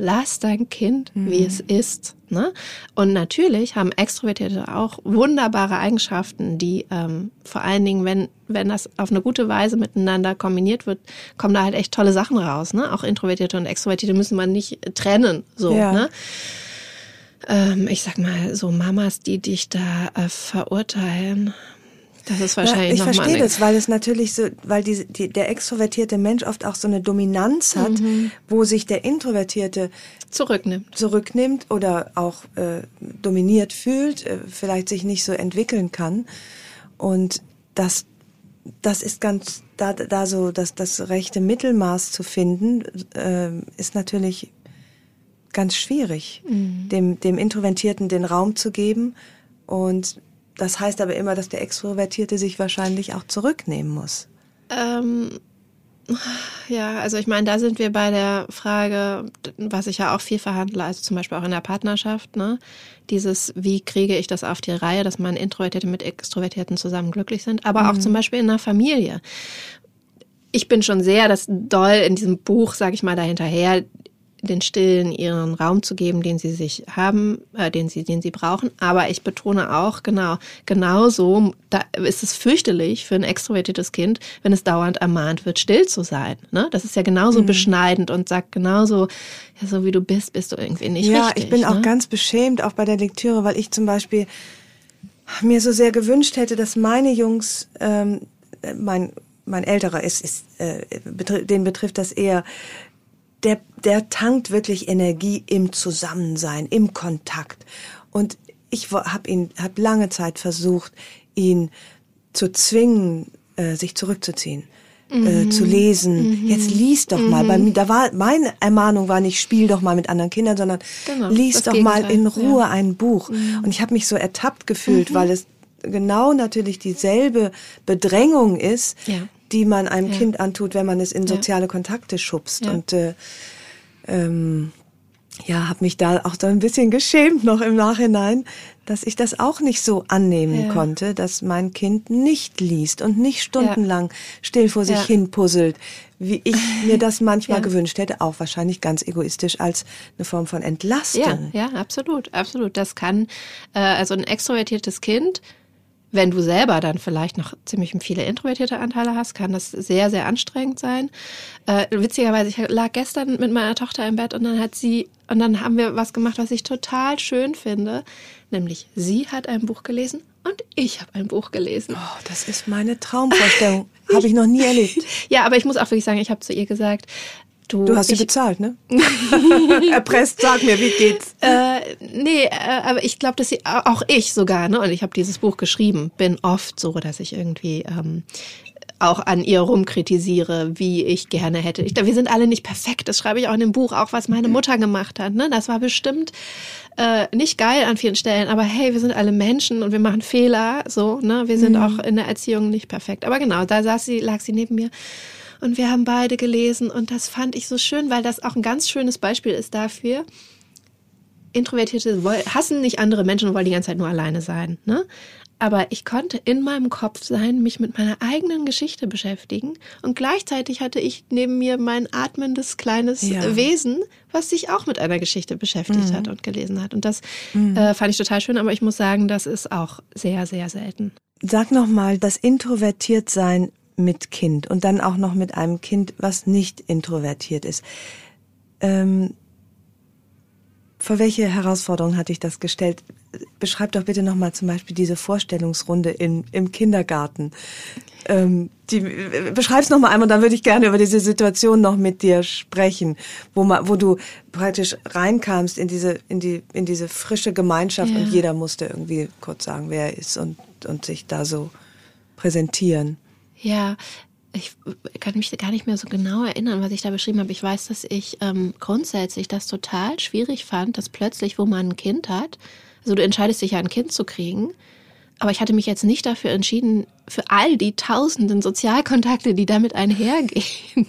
lass dein Kind, mhm. wie es ist. Ne? Und natürlich haben Extrovertierte auch wunderbare Eigenschaften, die ähm, vor allen Dingen, wenn, wenn das auf eine gute Weise miteinander kombiniert wird, kommen da halt echt tolle Sachen raus. Ne? Auch Introvertierte und Extrovertierte müssen man nicht trennen. So, ja. ne? Ähm, ich sag mal, so Mamas, die dich da äh, verurteilen, das ist wahrscheinlich ja, Ich verstehe das, weil es natürlich so, weil die, die, der extrovertierte Mensch oft auch so eine Dominanz hat, mhm. wo sich der introvertierte zurücknimmt, zurücknimmt oder auch äh, dominiert fühlt, äh, vielleicht sich nicht so entwickeln kann. Und das, das ist ganz da, da so, dass das rechte Mittelmaß zu finden, äh, ist natürlich ganz schwierig, mhm. dem, dem Introvertierten den Raum zu geben und das heißt aber immer, dass der Extrovertierte sich wahrscheinlich auch zurücknehmen muss. Ähm, ja, also ich meine, da sind wir bei der Frage, was ich ja auch viel verhandle, also zum Beispiel auch in der Partnerschaft, ne? Dieses, wie kriege ich das auf die Reihe, dass man Introvertierte mit Extrovertierten zusammen glücklich sind, aber mhm. auch zum Beispiel in der Familie. Ich bin schon sehr das doll in diesem Buch, sage ich mal, dahinterher, den Stillen ihren Raum zu geben, den sie sich haben, äh, den sie, den sie brauchen. Aber ich betone auch, genau, genauso, da ist es fürchterlich für ein extrovertiertes Kind, wenn es dauernd ermahnt wird, still zu sein. Ne? Das ist ja genauso mhm. beschneidend und sagt genauso, ja, so wie du bist, bist du irgendwie nicht ja, richtig. Ja, ich bin ne? auch ganz beschämt, auch bei der Lektüre, weil ich zum Beispiel mir so sehr gewünscht hätte, dass meine Jungs, ähm, mein mein älterer ist, ist äh, den betrifft das eher, der, der tankt wirklich Energie im Zusammensein, im Kontakt. Und ich habe ihn, habe lange Zeit versucht, ihn zu zwingen, äh, sich zurückzuziehen. Äh, mhm. Zu lesen. Mhm. Jetzt lies doch mhm. mal. Bei mir, da war meine Ermahnung war nicht spiel doch mal mit anderen Kindern, sondern genau, lies doch Gegenteil. mal in Ruhe ja. ein Buch. Mhm. Und ich habe mich so ertappt gefühlt, mhm. weil es genau natürlich dieselbe Bedrängung ist, ja die man einem ja. Kind antut, wenn man es in soziale Kontakte schubst. Ja. Und äh, ähm, ja, habe mich da auch so ein bisschen geschämt noch im Nachhinein, dass ich das auch nicht so annehmen ja. konnte, dass mein Kind nicht liest und nicht stundenlang ja. still vor sich ja. hin puzzelt, wie ich mir das manchmal gewünscht hätte, auch wahrscheinlich ganz egoistisch als eine Form von Entlastung. Ja, ja, absolut, absolut. Das kann äh, also ein extrovertiertes Kind wenn du selber dann vielleicht noch ziemlich viele introvertierte Anteile hast, kann das sehr, sehr anstrengend sein. Äh, witzigerweise, ich lag gestern mit meiner Tochter im Bett und dann hat sie, und dann haben wir was gemacht, was ich total schön finde. Nämlich, sie hat ein Buch gelesen und ich habe ein Buch gelesen. Oh, das ist meine Traumvorstellung. habe ich noch nie erlebt. Ja, aber ich muss auch wirklich sagen, ich habe zu ihr gesagt, Du, du hast sie bezahlt, ne? Erpresst, sag mir, wie geht's? Äh, nee, äh, aber ich glaube, dass sie, auch ich sogar, ne? Und ich habe dieses Buch geschrieben, bin oft so, dass ich irgendwie ähm, auch an ihr rumkritisiere, wie ich gerne hätte. Ich, wir sind alle nicht perfekt, das schreibe ich auch in dem Buch, auch was meine Mutter gemacht hat. Ne? Das war bestimmt äh, nicht geil an vielen Stellen, aber hey, wir sind alle Menschen und wir machen Fehler, so, ne? Wir sind mhm. auch in der Erziehung nicht perfekt. Aber genau, da saß sie, lag sie neben mir und wir haben beide gelesen und das fand ich so schön, weil das auch ein ganz schönes Beispiel ist dafür. Introvertierte hassen nicht andere Menschen und wollen die ganze Zeit nur alleine sein. Ne? Aber ich konnte in meinem Kopf sein, mich mit meiner eigenen Geschichte beschäftigen. Und gleichzeitig hatte ich neben mir mein atmendes kleines ja. Wesen, was sich auch mit einer Geschichte beschäftigt mhm. hat und gelesen hat. Und das mhm. äh, fand ich total schön, aber ich muss sagen, das ist auch sehr, sehr selten. Sag nochmal, das Introvertiertsein mit Kind und dann auch noch mit einem Kind, was nicht introvertiert ist. Ähm, vor welche Herausforderung hatte ich das gestellt? Beschreib doch bitte nochmal zum Beispiel diese Vorstellungsrunde in, im Kindergarten. Ähm, die, beschreib's noch mal einmal, dann würde ich gerne über diese Situation noch mit dir sprechen, wo, ma, wo du praktisch reinkamst in diese, in die, in diese frische Gemeinschaft ja. und jeder musste irgendwie kurz sagen, wer er ist und, und sich da so präsentieren. Ja, ich kann mich gar nicht mehr so genau erinnern, was ich da beschrieben habe. Ich weiß, dass ich ähm, grundsätzlich das total schwierig fand, dass plötzlich, wo man ein Kind hat, also du entscheidest dich ja, ein Kind zu kriegen, aber ich hatte mich jetzt nicht dafür entschieden, für all die tausenden Sozialkontakte, die damit einhergehen,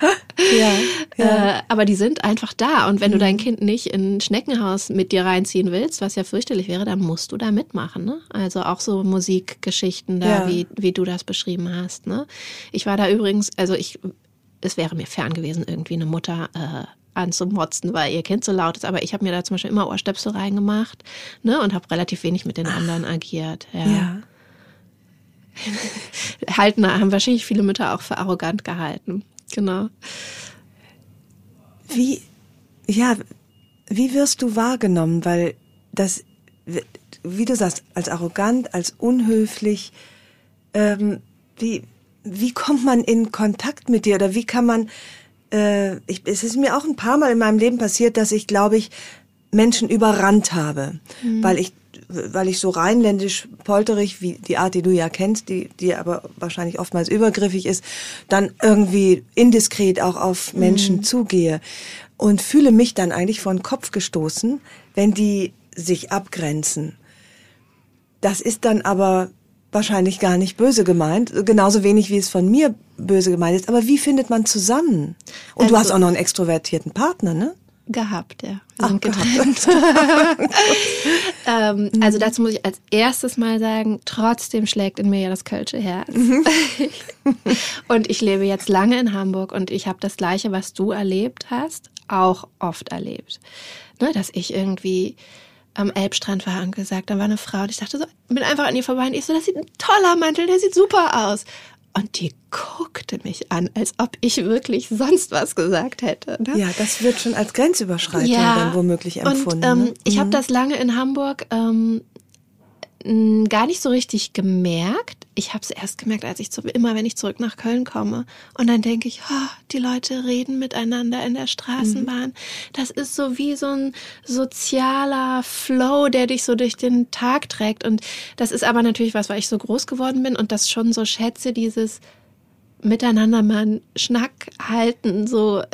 ja, ja. Äh, aber die sind einfach da. Und wenn mhm. du dein Kind nicht in ein Schneckenhaus mit dir reinziehen willst, was ja fürchterlich wäre, dann musst du da mitmachen. Ne? Also auch so Musikgeschichten da, ja. wie, wie du das beschrieben hast. Ne? Ich war da übrigens, also ich, es wäre mir fern gewesen, irgendwie eine Mutter äh, anzumotzen, weil ihr Kind so laut ist. Aber ich habe mir da zum Beispiel immer Ohrstöpsel reingemacht ne, und habe relativ wenig mit den anderen agiert. Ja. ja. halten, haben wahrscheinlich viele Mütter auch für arrogant gehalten. Genau. Wie, ja, wie wirst du wahrgenommen? Weil das, wie du sagst, als arrogant, als unhöflich, ähm, wie, wie kommt man in Kontakt mit dir oder wie kann man, äh, ich, es ist mir auch ein paar Mal in meinem Leben passiert, dass ich, glaube ich, Menschen überrannt habe, mhm. weil ich weil ich so rheinländisch polterig, wie die Art, die du ja kennst, die, die aber wahrscheinlich oftmals übergriffig ist, dann irgendwie indiskret auch auf Menschen mhm. zugehe und fühle mich dann eigentlich vor den Kopf gestoßen, wenn die sich abgrenzen. Das ist dann aber wahrscheinlich gar nicht böse gemeint, genauso wenig wie es von mir böse gemeint ist. Aber wie findet man zusammen? Und also, du hast auch noch einen extrovertierten Partner, ne? Gehabt, ja. Wir Ach, sind getrennt. ähm, also dazu muss ich als erstes mal sagen, trotzdem schlägt in mir ja das Kölsche Herz. Mhm. und ich lebe jetzt lange in Hamburg und ich habe das Gleiche, was du erlebt hast, auch oft erlebt. Ne, dass ich irgendwie am Elbstrand war und gesagt, da war eine Frau und ich dachte so, bin einfach an ihr vorbei und ich so, das sieht ein toller Mantel, der sieht super aus. Und die guckte mich an, als ob ich wirklich sonst was gesagt hätte. Ne? Ja, das wird schon als Grenzüberschreitung ja, dann womöglich empfunden. Und, ähm, ne? Ich mhm. habe das lange in Hamburg ähm, gar nicht so richtig gemerkt. Ich habe es erst gemerkt, als ich zu, immer, wenn ich zurück nach Köln komme. Und dann denke ich, oh, die Leute reden miteinander in der Straßenbahn. Mhm. Das ist so wie so ein sozialer Flow, der dich so durch den Tag trägt. Und das ist aber natürlich was, weil ich so groß geworden bin und das schon so schätze, dieses miteinander mal einen Schnack halten, so äh,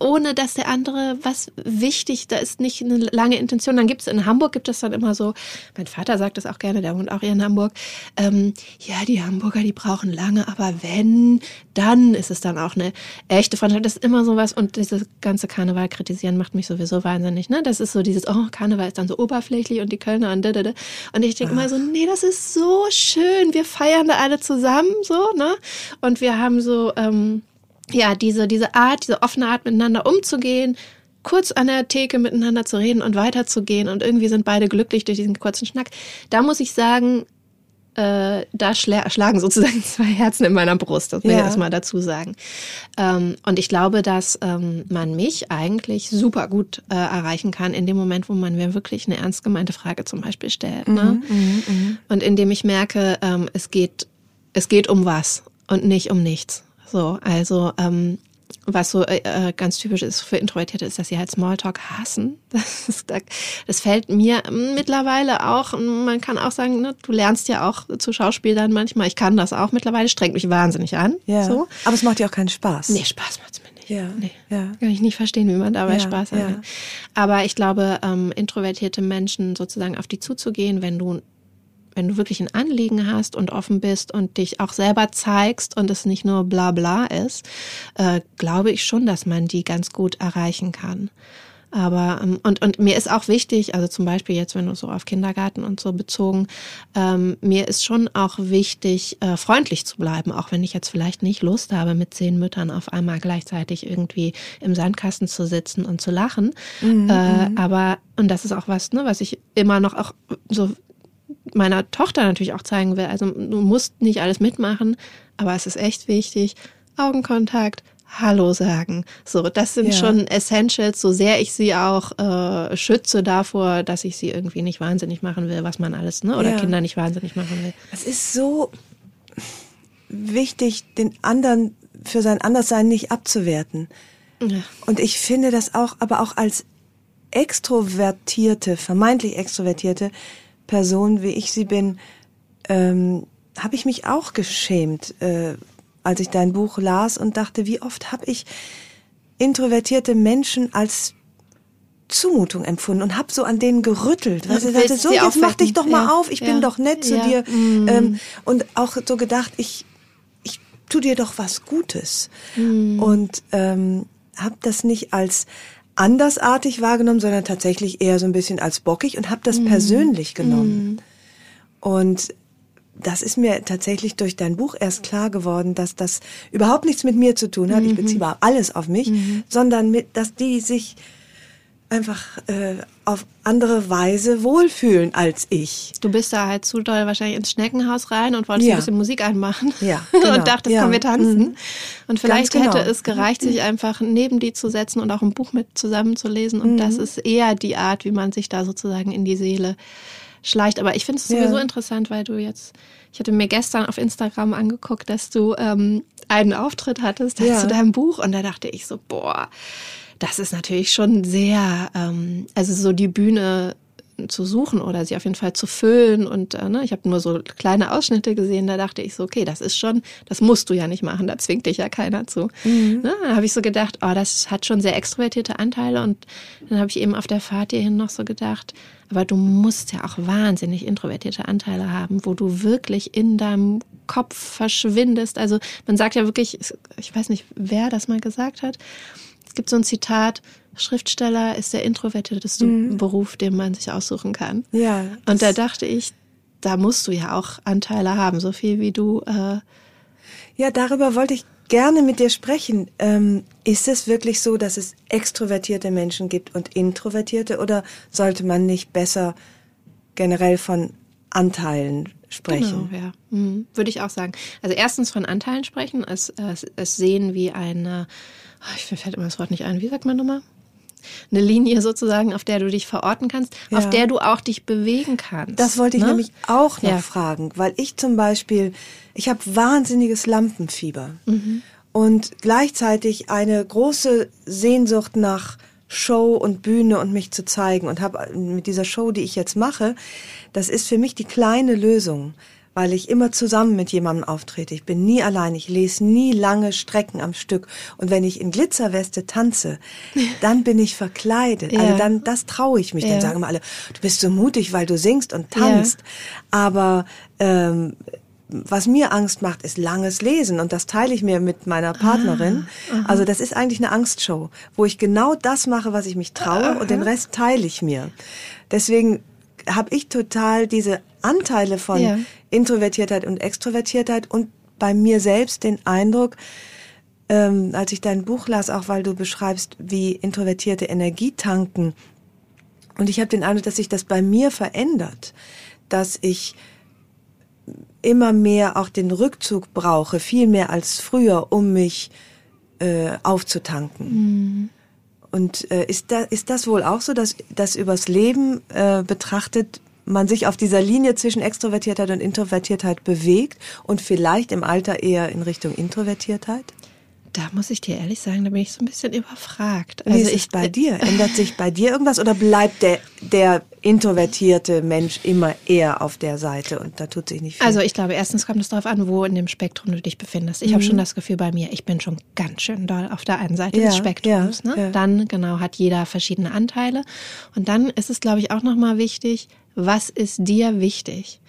ohne dass der andere was wichtig, da ist nicht eine lange Intention. Dann gibt es in Hamburg gibt es dann immer so, mein Vater sagt das auch gerne, der wohnt auch hier in Hamburg, ähm, ja, die Hamburger, die brauchen lange, aber wenn, dann ist es dann auch eine echte Freundschaft. Das ist immer so was und dieses ganze Karneval kritisieren macht mich sowieso wahnsinnig, ne? Das ist so dieses, oh, Karneval ist dann so oberflächlich und die Kölner und da, da, da. Und ich denke mal so, nee, das ist so schön, wir feiern da alle zusammen, so, ne? Und wir haben so, ähm, ja, diese, diese Art, diese offene Art miteinander umzugehen, kurz an der Theke miteinander zu reden und weiterzugehen und irgendwie sind beide glücklich durch diesen kurzen Schnack. Da muss ich sagen, äh, da schla schlagen sozusagen zwei Herzen in meiner Brust, das will ja. ich erstmal dazu sagen. Ähm, und ich glaube, dass ähm, man mich eigentlich super gut äh, erreichen kann in dem Moment, wo man mir wirklich eine ernst gemeinte Frage zum Beispiel stellt. Ne? Mhm, mh, mh. Und indem ich merke, ähm, es geht, es geht um was und nicht um nichts. So, also ähm, was so äh, äh, ganz typisch ist für Introvertierte, ist, dass sie halt Smalltalk hassen. Das, ist, das fällt mir mittlerweile auch, man kann auch sagen, ne, du lernst ja auch zu Schauspielern manchmal. Ich kann das auch mittlerweile, strengt mich wahnsinnig an. Ja. So. Aber es macht dir auch keinen Spaß. Nee, Spaß macht's mir nicht. Ja. Nee. ja. Kann ich nicht verstehen, wie man dabei ja. Spaß hat. Ja. Aber ich glaube, ähm, introvertierte Menschen sozusagen auf die zuzugehen, wenn du wenn du wirklich ein Anliegen hast und offen bist und dich auch selber zeigst und es nicht nur bla bla ist, äh, glaube ich schon, dass man die ganz gut erreichen kann. Aber ähm, und und mir ist auch wichtig, also zum Beispiel jetzt, wenn du so auf Kindergarten und so bezogen, ähm, mir ist schon auch wichtig, äh, freundlich zu bleiben, auch wenn ich jetzt vielleicht nicht Lust habe, mit zehn Müttern auf einmal gleichzeitig irgendwie im Sandkasten zu sitzen und zu lachen. Mhm, äh, mhm. aber und das ist auch was, ne, was ich immer noch auch so meiner Tochter natürlich auch zeigen will. Also du musst nicht alles mitmachen, aber es ist echt wichtig. Augenkontakt, Hallo sagen. So, das sind ja. schon Essentials, so sehr ich sie auch äh, schütze davor, dass ich sie irgendwie nicht wahnsinnig machen will, was man alles, ne? Oder ja. Kinder nicht wahnsinnig machen will. Es ist so wichtig, den anderen für sein Anderssein nicht abzuwerten. Ja. Und ich finde das auch, aber auch als extrovertierte, vermeintlich extrovertierte, Person, wie ich sie bin, ähm, habe ich mich auch geschämt, äh, als ich dein Buch las und dachte, wie oft habe ich introvertierte Menschen als Zumutung empfunden und habe so an denen gerüttelt. Weil sie sagte, so, jetzt mach dich doch mal ja. auf, ich ja. bin doch nett zu ja. dir. Mhm. Ähm, und auch so gedacht, ich, ich tu dir doch was Gutes. Mhm. Und ähm, habe das nicht als andersartig wahrgenommen, sondern tatsächlich eher so ein bisschen als bockig und habe das mhm. persönlich genommen. Mhm. Und das ist mir tatsächlich durch dein Buch erst klar geworden, dass das überhaupt nichts mit mir zu tun hat. Ich mhm. beziehe alles auf mich, mhm. sondern mit, dass die sich einfach äh, auf andere Weise wohlfühlen als ich. Du bist da halt zu doll wahrscheinlich ins Schneckenhaus rein und wolltest ja. ein bisschen Musik anmachen ja, genau. und dachtest, ja. komm, wir tanzen. Mhm. Und vielleicht genau. hätte es gereicht, sich einfach neben die zu setzen und auch ein Buch mit zusammenzulesen. Und mhm. das ist eher die Art, wie man sich da sozusagen in die Seele schleicht. Aber ich finde es sowieso interessant, weil du jetzt, ich hatte mir gestern auf Instagram angeguckt, dass du ähm, einen Auftritt hattest zu deinem Buch und da dachte ich so, boah, das ist natürlich schon sehr, ähm, also so die Bühne zu suchen oder sie auf jeden Fall zu füllen. Und äh, ne, ich habe nur so kleine Ausschnitte gesehen, da dachte ich so, okay, das ist schon, das musst du ja nicht machen, da zwingt dich ja keiner zu. Mhm. Ne, dann habe ich so gedacht, oh, das hat schon sehr extrovertierte Anteile. Und dann habe ich eben auf der Fahrt hierhin noch so gedacht, aber du musst ja auch wahnsinnig introvertierte Anteile haben, wo du wirklich in deinem Kopf verschwindest. Also man sagt ja wirklich, ich weiß nicht, wer das mal gesagt hat, gibt so ein Zitat, Schriftsteller ist der introvertierteste mhm. Beruf, den man sich aussuchen kann. Ja. Und da dachte ich, da musst du ja auch Anteile haben, so viel wie du. Äh ja, darüber wollte ich gerne mit dir sprechen. Ähm, ist es wirklich so, dass es extrovertierte Menschen gibt und introvertierte oder sollte man nicht besser generell von Anteilen sprechen? Genau, ja. Mhm. Würde ich auch sagen. Also erstens von Anteilen sprechen, es, es, es sehen wie eine ich fällt immer das Wort nicht ein, wie sagt man nochmal? Eine Linie sozusagen, auf der du dich verorten kannst, ja. auf der du auch dich bewegen kannst. Das wollte ich ne? nämlich auch noch ja. fragen, weil ich zum Beispiel, ich habe wahnsinniges Lampenfieber mhm. und gleichzeitig eine große Sehnsucht nach Show und Bühne und mich zu zeigen und habe mit dieser Show, die ich jetzt mache, das ist für mich die kleine Lösung weil ich immer zusammen mit jemandem auftrete. Ich bin nie allein, ich lese nie lange Strecken am Stück. Und wenn ich in Glitzerweste tanze, dann bin ich verkleidet. Also ja. Also dann, das traue ich mich. Ja. Dann sagen immer alle, du bist so mutig, weil du singst und tanzt. Ja. Aber ähm, was mir Angst macht, ist langes Lesen und das teile ich mir mit meiner Partnerin. Ah, also das ist eigentlich eine Angstshow, wo ich genau das mache, was ich mich traue aha. und den Rest teile ich mir. Deswegen habe ich total diese Anteile von ja. Introvertiertheit und Extrovertiertheit und bei mir selbst den Eindruck, ähm, als ich dein Buch las, auch weil du beschreibst, wie introvertierte Energie tanken. Und ich habe den Eindruck, dass sich das bei mir verändert, dass ich immer mehr auch den Rückzug brauche, viel mehr als früher, um mich äh, aufzutanken. Mhm. Und äh, ist, da, ist das wohl auch so, dass das übers Leben äh, betrachtet man sich auf dieser Linie zwischen Extrovertiertheit und Introvertiertheit bewegt und vielleicht im Alter eher in Richtung Introvertiertheit? Da muss ich dir ehrlich sagen, da bin ich so ein bisschen überfragt. Also Wie ist ich, bei dir? Ändert sich bei dir irgendwas oder bleibt der, der introvertierte Mensch immer eher auf der Seite und da tut sich nicht viel? Also ich glaube, erstens kommt es darauf an, wo in dem Spektrum du dich befindest. Ich mhm. habe schon das Gefühl bei mir, ich bin schon ganz schön doll auf der einen Seite ja, des Spektrums. Ja, ne? ja. Dann genau hat jeder verschiedene Anteile und dann ist es, glaube ich, auch nochmal wichtig, was ist dir wichtig?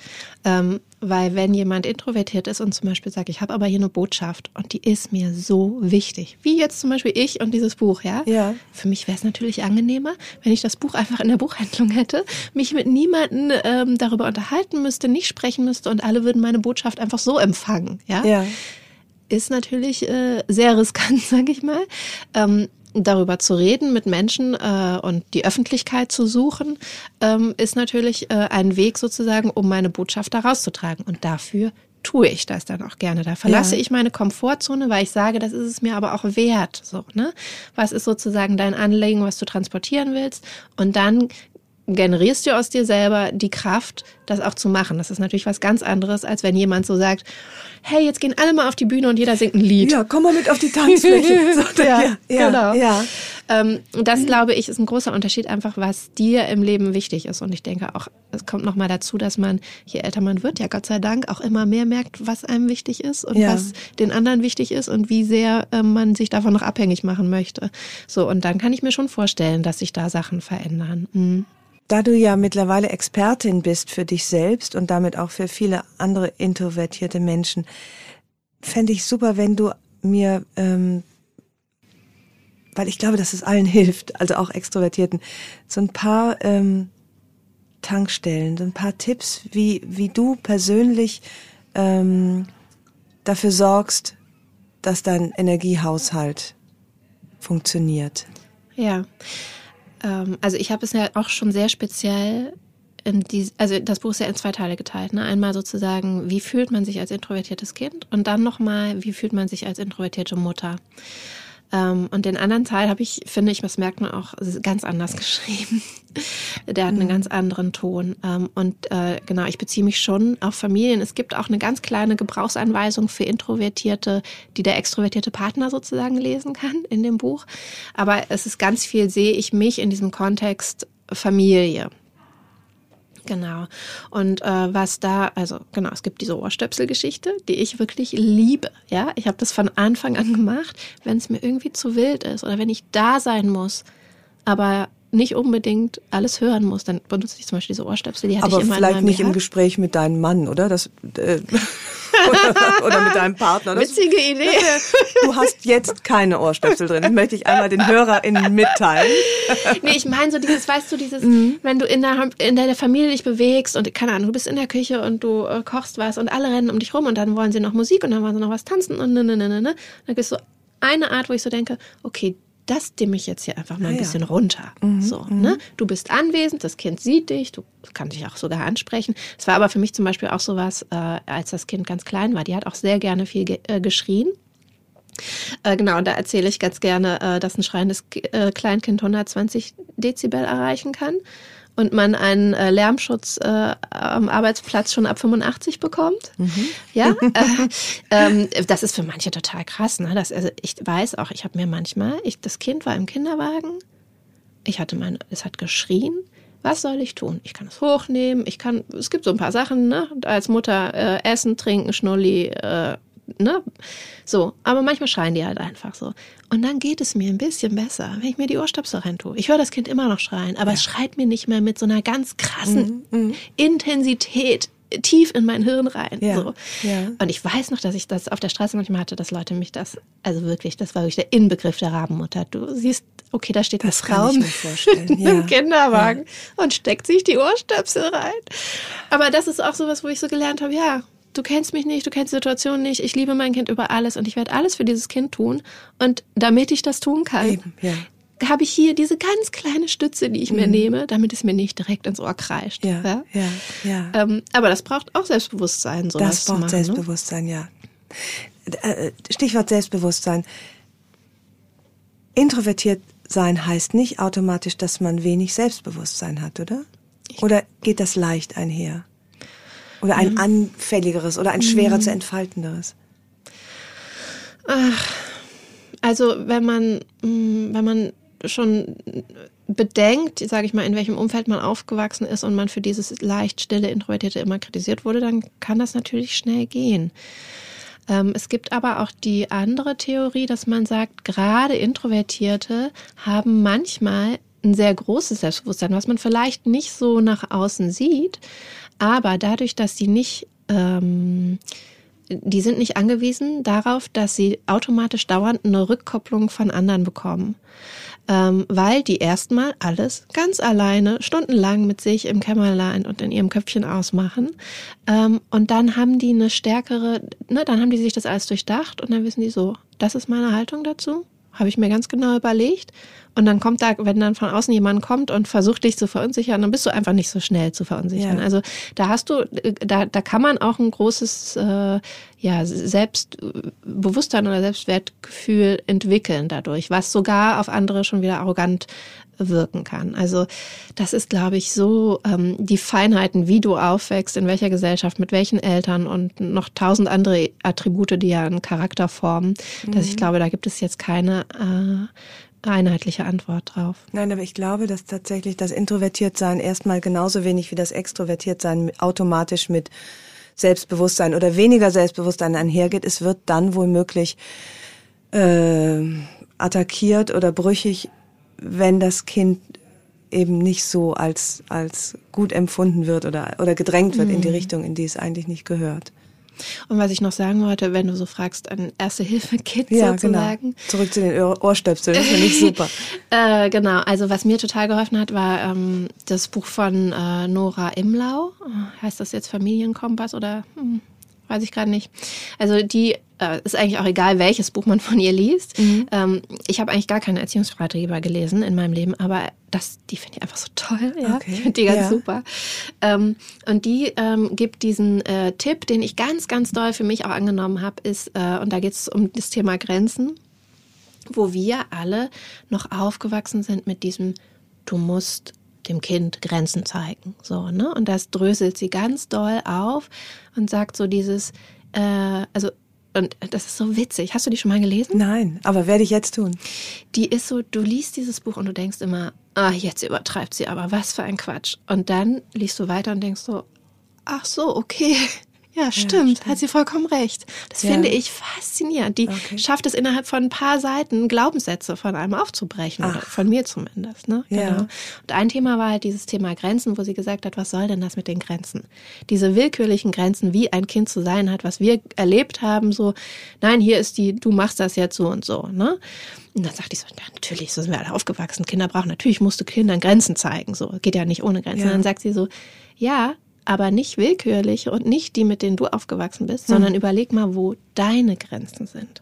Ähm, weil wenn jemand introvertiert ist und zum Beispiel sagt, ich habe aber hier eine Botschaft und die ist mir so wichtig, wie jetzt zum Beispiel ich und dieses Buch, ja, ja. für mich wäre es natürlich angenehmer, wenn ich das Buch einfach in der Buchhandlung hätte, mich mit niemandem ähm, darüber unterhalten müsste, nicht sprechen müsste und alle würden meine Botschaft einfach so empfangen, ja. ja. Ist natürlich äh, sehr riskant, sage ich mal. Ähm, darüber zu reden mit Menschen äh, und die Öffentlichkeit zu suchen, ähm, ist natürlich äh, ein Weg sozusagen, um meine Botschaft da rauszutragen. Und dafür tue ich das dann auch gerne. Da verlasse ja. ich meine Komfortzone, weil ich sage, das ist es mir aber auch wert. So, ne? Was ist sozusagen dein Anliegen, was du transportieren willst? Und dann generierst du aus dir selber die Kraft, das auch zu machen. Das ist natürlich was ganz anderes, als wenn jemand so sagt, hey, jetzt gehen alle mal auf die Bühne und jeder singt ein Lied. Ja, komm mal mit auf die Tanzfläche. So, ja, ja, genau. Ja. Ähm, das, glaube ich, ist ein großer Unterschied einfach, was dir im Leben wichtig ist. Und ich denke auch, es kommt nochmal dazu, dass man, je älter man wird, ja Gott sei Dank, auch immer mehr merkt, was einem wichtig ist und ja. was den anderen wichtig ist und wie sehr äh, man sich davon noch abhängig machen möchte. So, und dann kann ich mir schon vorstellen, dass sich da Sachen verändern. Mhm. Da du ja mittlerweile Expertin bist für dich selbst und damit auch für viele andere introvertierte Menschen, fände ich super, wenn du mir, ähm, weil ich glaube, dass es allen hilft, also auch Extrovertierten, so ein paar ähm, Tankstellen, so ein paar Tipps, wie, wie du persönlich ähm, dafür sorgst, dass dein Energiehaushalt funktioniert. Ja, ähm, also ich habe es ja auch schon sehr speziell in die, also das Buch ist ja in zwei Teile geteilt. Ne? Einmal sozusagen, wie fühlt man sich als introvertiertes Kind und dann nochmal, wie fühlt man sich als introvertierte Mutter. Ähm, und den anderen Teil habe ich, finde ich, das merkt man auch, ganz anders geschrieben. Der hat einen mhm. ganz anderen Ton. Ähm, und äh, genau, ich beziehe mich schon auf Familien. Es gibt auch eine ganz kleine Gebrauchsanweisung für Introvertierte, die der extrovertierte Partner sozusagen lesen kann in dem Buch. Aber es ist ganz viel, sehe ich mich in diesem Kontext Familie. Genau. Und äh, was da, also genau, es gibt diese Ohrstöpselgeschichte, die ich wirklich liebe. Ja, ich habe das von Anfang an gemacht, wenn es mir irgendwie zu wild ist oder wenn ich da sein muss. Aber nicht unbedingt alles hören muss, dann benutze ich zum Beispiel diese Ohrstöpsel, die hatte Aber ich immer vielleicht nicht im Gespräch mit deinem Mann, oder? Das, äh, oder, oder, mit deinem Partner. Das, Witzige Idee. Du hast jetzt keine Ohrstöpsel drin. Das möchte ich einmal den HörerInnen mitteilen. Nee, ich meine so dieses, weißt du, dieses, mhm. wenn du in der, in der Familie dich bewegst und keine Ahnung, du bist in der Küche und du äh, kochst was und alle rennen um dich rum und dann wollen sie noch Musik und dann wollen sie noch was tanzen und ne, ne, ne, ne, ne. Dann gibt es so eine Art, wo ich so denke, okay, das dimme ich jetzt hier einfach mal ein ah, bisschen runter. Mhm, so, mhm. ne? Du bist anwesend, das Kind sieht dich, du kannst dich auch sogar ansprechen. Es war aber für mich zum Beispiel auch sowas, äh, als das Kind ganz klein war. Die hat auch sehr gerne viel ge äh, geschrien. Äh, genau, und da erzähle ich ganz gerne, äh, dass ein schreiendes äh, Kleinkind 120 Dezibel erreichen kann und man einen äh, Lärmschutz äh, am Arbeitsplatz schon ab 85 bekommt. Mhm. Ja, äh, ähm, das ist für manche total krass. Ne? Das, also ich weiß auch, ich habe mir manchmal, ich, das Kind war im Kinderwagen, ich hatte mein, es hat geschrien. Was soll ich tun? Ich kann es hochnehmen, ich kann, es gibt so ein paar Sachen, ne? Als Mutter äh, essen, trinken, Schnulli, äh, ne? So, aber manchmal schreien die halt einfach so. Und dann geht es mir ein bisschen besser, wenn ich mir die Ohrstöpsel rein tue. Ich höre das Kind immer noch schreien, aber ja. es schreit mir nicht mehr mit so einer ganz krassen mhm. mhm. Intensität tief in mein Hirn rein. Ja, so. ja. Und ich weiß noch, dass ich das auf der Straße manchmal hatte, dass Leute mich das, also wirklich, das war wirklich der Inbegriff der Rabenmutter. Du siehst, okay, da steht das eine Frau ja. im Kinderwagen und steckt sich die Ohrstöpsel rein. Aber das ist auch sowas, wo ich so gelernt habe, ja, du kennst mich nicht, du kennst die Situation nicht, ich liebe mein Kind über alles und ich werde alles für dieses Kind tun. Und damit ich das tun kann, Eben, ja. habe ich hier diese ganz kleine Stütze, die ich mhm. mir nehme, damit es mir nicht direkt ins Ohr kreischt. Ja, ja, ja. ja. Ähm, aber das braucht auch Selbstbewusstsein. Sowas das braucht machen, ne? Selbstbewusstsein, ne? ja. Äh, Stichwort Selbstbewusstsein. Introvertiert sein heißt nicht automatisch, dass man wenig Selbstbewusstsein hat, oder? Oder geht das leicht einher? Oder ein mhm. anfälligeres oder ein schwerer mhm. zu entfaltenderes? Ach, also wenn man, mm, wenn man schon bedenkt, sage ich mal, in welchem Umfeld man aufgewachsen ist und man für dieses leicht stille Introvertierte immer kritisiert wurde, dann kann das natürlich schnell gehen. Ähm, es gibt aber auch die andere Theorie, dass man sagt, gerade Introvertierte haben manchmal ein sehr großes Selbstbewusstsein, was man vielleicht nicht so nach außen sieht, aber dadurch, dass sie nicht, ähm, die sind nicht angewiesen darauf, dass sie automatisch dauernd eine Rückkopplung von anderen bekommen. Ähm, weil die erstmal alles ganz alleine stundenlang mit sich im Kämmerlein und in ihrem Köpfchen ausmachen. Ähm, und dann haben die eine stärkere, ne, dann haben die sich das alles durchdacht und dann wissen die so, das ist meine Haltung dazu habe ich mir ganz genau überlegt. Und dann kommt da, wenn dann von außen jemand kommt und versucht dich zu verunsichern, dann bist du einfach nicht so schnell zu verunsichern. Ja. Also da hast du, da, da kann man auch ein großes äh, ja, Selbstbewusstsein oder Selbstwertgefühl entwickeln dadurch, was sogar auf andere schon wieder arrogant wirken kann. Also das ist, glaube ich, so ähm, die Feinheiten, wie du aufwächst, in welcher Gesellschaft, mit welchen Eltern und noch tausend andere Attribute, die ja einen Charakter formen, mhm. dass ich mhm. glaube, da gibt es jetzt keine äh, einheitliche Antwort drauf. Nein, aber ich glaube, dass tatsächlich das Introvertiertsein erstmal genauso wenig wie das Extrovertiertsein automatisch mit Selbstbewusstsein oder weniger Selbstbewusstsein einhergeht. Es wird dann wohl möglich äh, attackiert oder brüchig, wenn das Kind eben nicht so als, als gut empfunden wird oder, oder gedrängt wird mhm. in die mhm. Richtung, in die es eigentlich nicht gehört. Und was ich noch sagen wollte, wenn du so fragst, ein Erste-Hilfe-Kit Ja, sozusagen. genau. Zurück zu den Ohr Ohrstöpseln, das finde ich super. Äh, genau, also was mir total geholfen hat, war ähm, das Buch von äh, Nora Imlau. Heißt das jetzt Familienkompass oder hm, weiß ich gerade nicht. Also die äh, ist eigentlich auch egal, welches Buch man von ihr liest. Ähm, ich habe eigentlich gar keine Erziehungsratgeber gelesen in meinem Leben, aber das, die finde ich einfach so toll. Ja? Okay. Ich finde die ganz Ja. super. Ähm, und die ähm, gibt diesen äh, Tipp, den ich ganz, ganz doll für mich auch angenommen habe, ist, äh, und da geht es um das Thema Grenzen wo wir alle noch aufgewachsen sind mit diesem, du musst dem Kind Grenzen zeigen. So, ne? Und das dröselt sie ganz doll auf und sagt so dieses, äh, also, und das ist so witzig. Hast du die schon mal gelesen? Nein, aber werde ich jetzt tun. Die ist so, du liest dieses Buch und du denkst immer, ah, jetzt übertreibt sie aber, was für ein Quatsch. Und dann liest du weiter und denkst so, ach so, okay. Ja, stimmt, hat sie vollkommen recht. Das Ja. finde ich faszinierend. Die Okay. schafft es innerhalb von ein paar Seiten, Glaubenssätze von einem aufzubrechen. Oder von mir zumindest. Ne? Ja. Genau. Und ein Thema war halt dieses Thema Grenzen, wo sie gesagt hat, was soll denn das mit den Grenzen? Diese willkürlichen Grenzen, wie ein Kind zu sein hat, was wir erlebt haben, so, nein, hier ist die, du machst das jetzt so und so. Ne? Und dann sagte ich so, ja, natürlich, so sind wir alle aufgewachsen. Kinder brauchen, natürlich musst du Kindern Grenzen zeigen. So, geht ja nicht ohne Grenzen. Ja. Und dann sagt sie so, ja, aber nicht willkürlich und nicht die, mit denen du aufgewachsen bist, sondern überleg mal, wo deine Grenzen sind.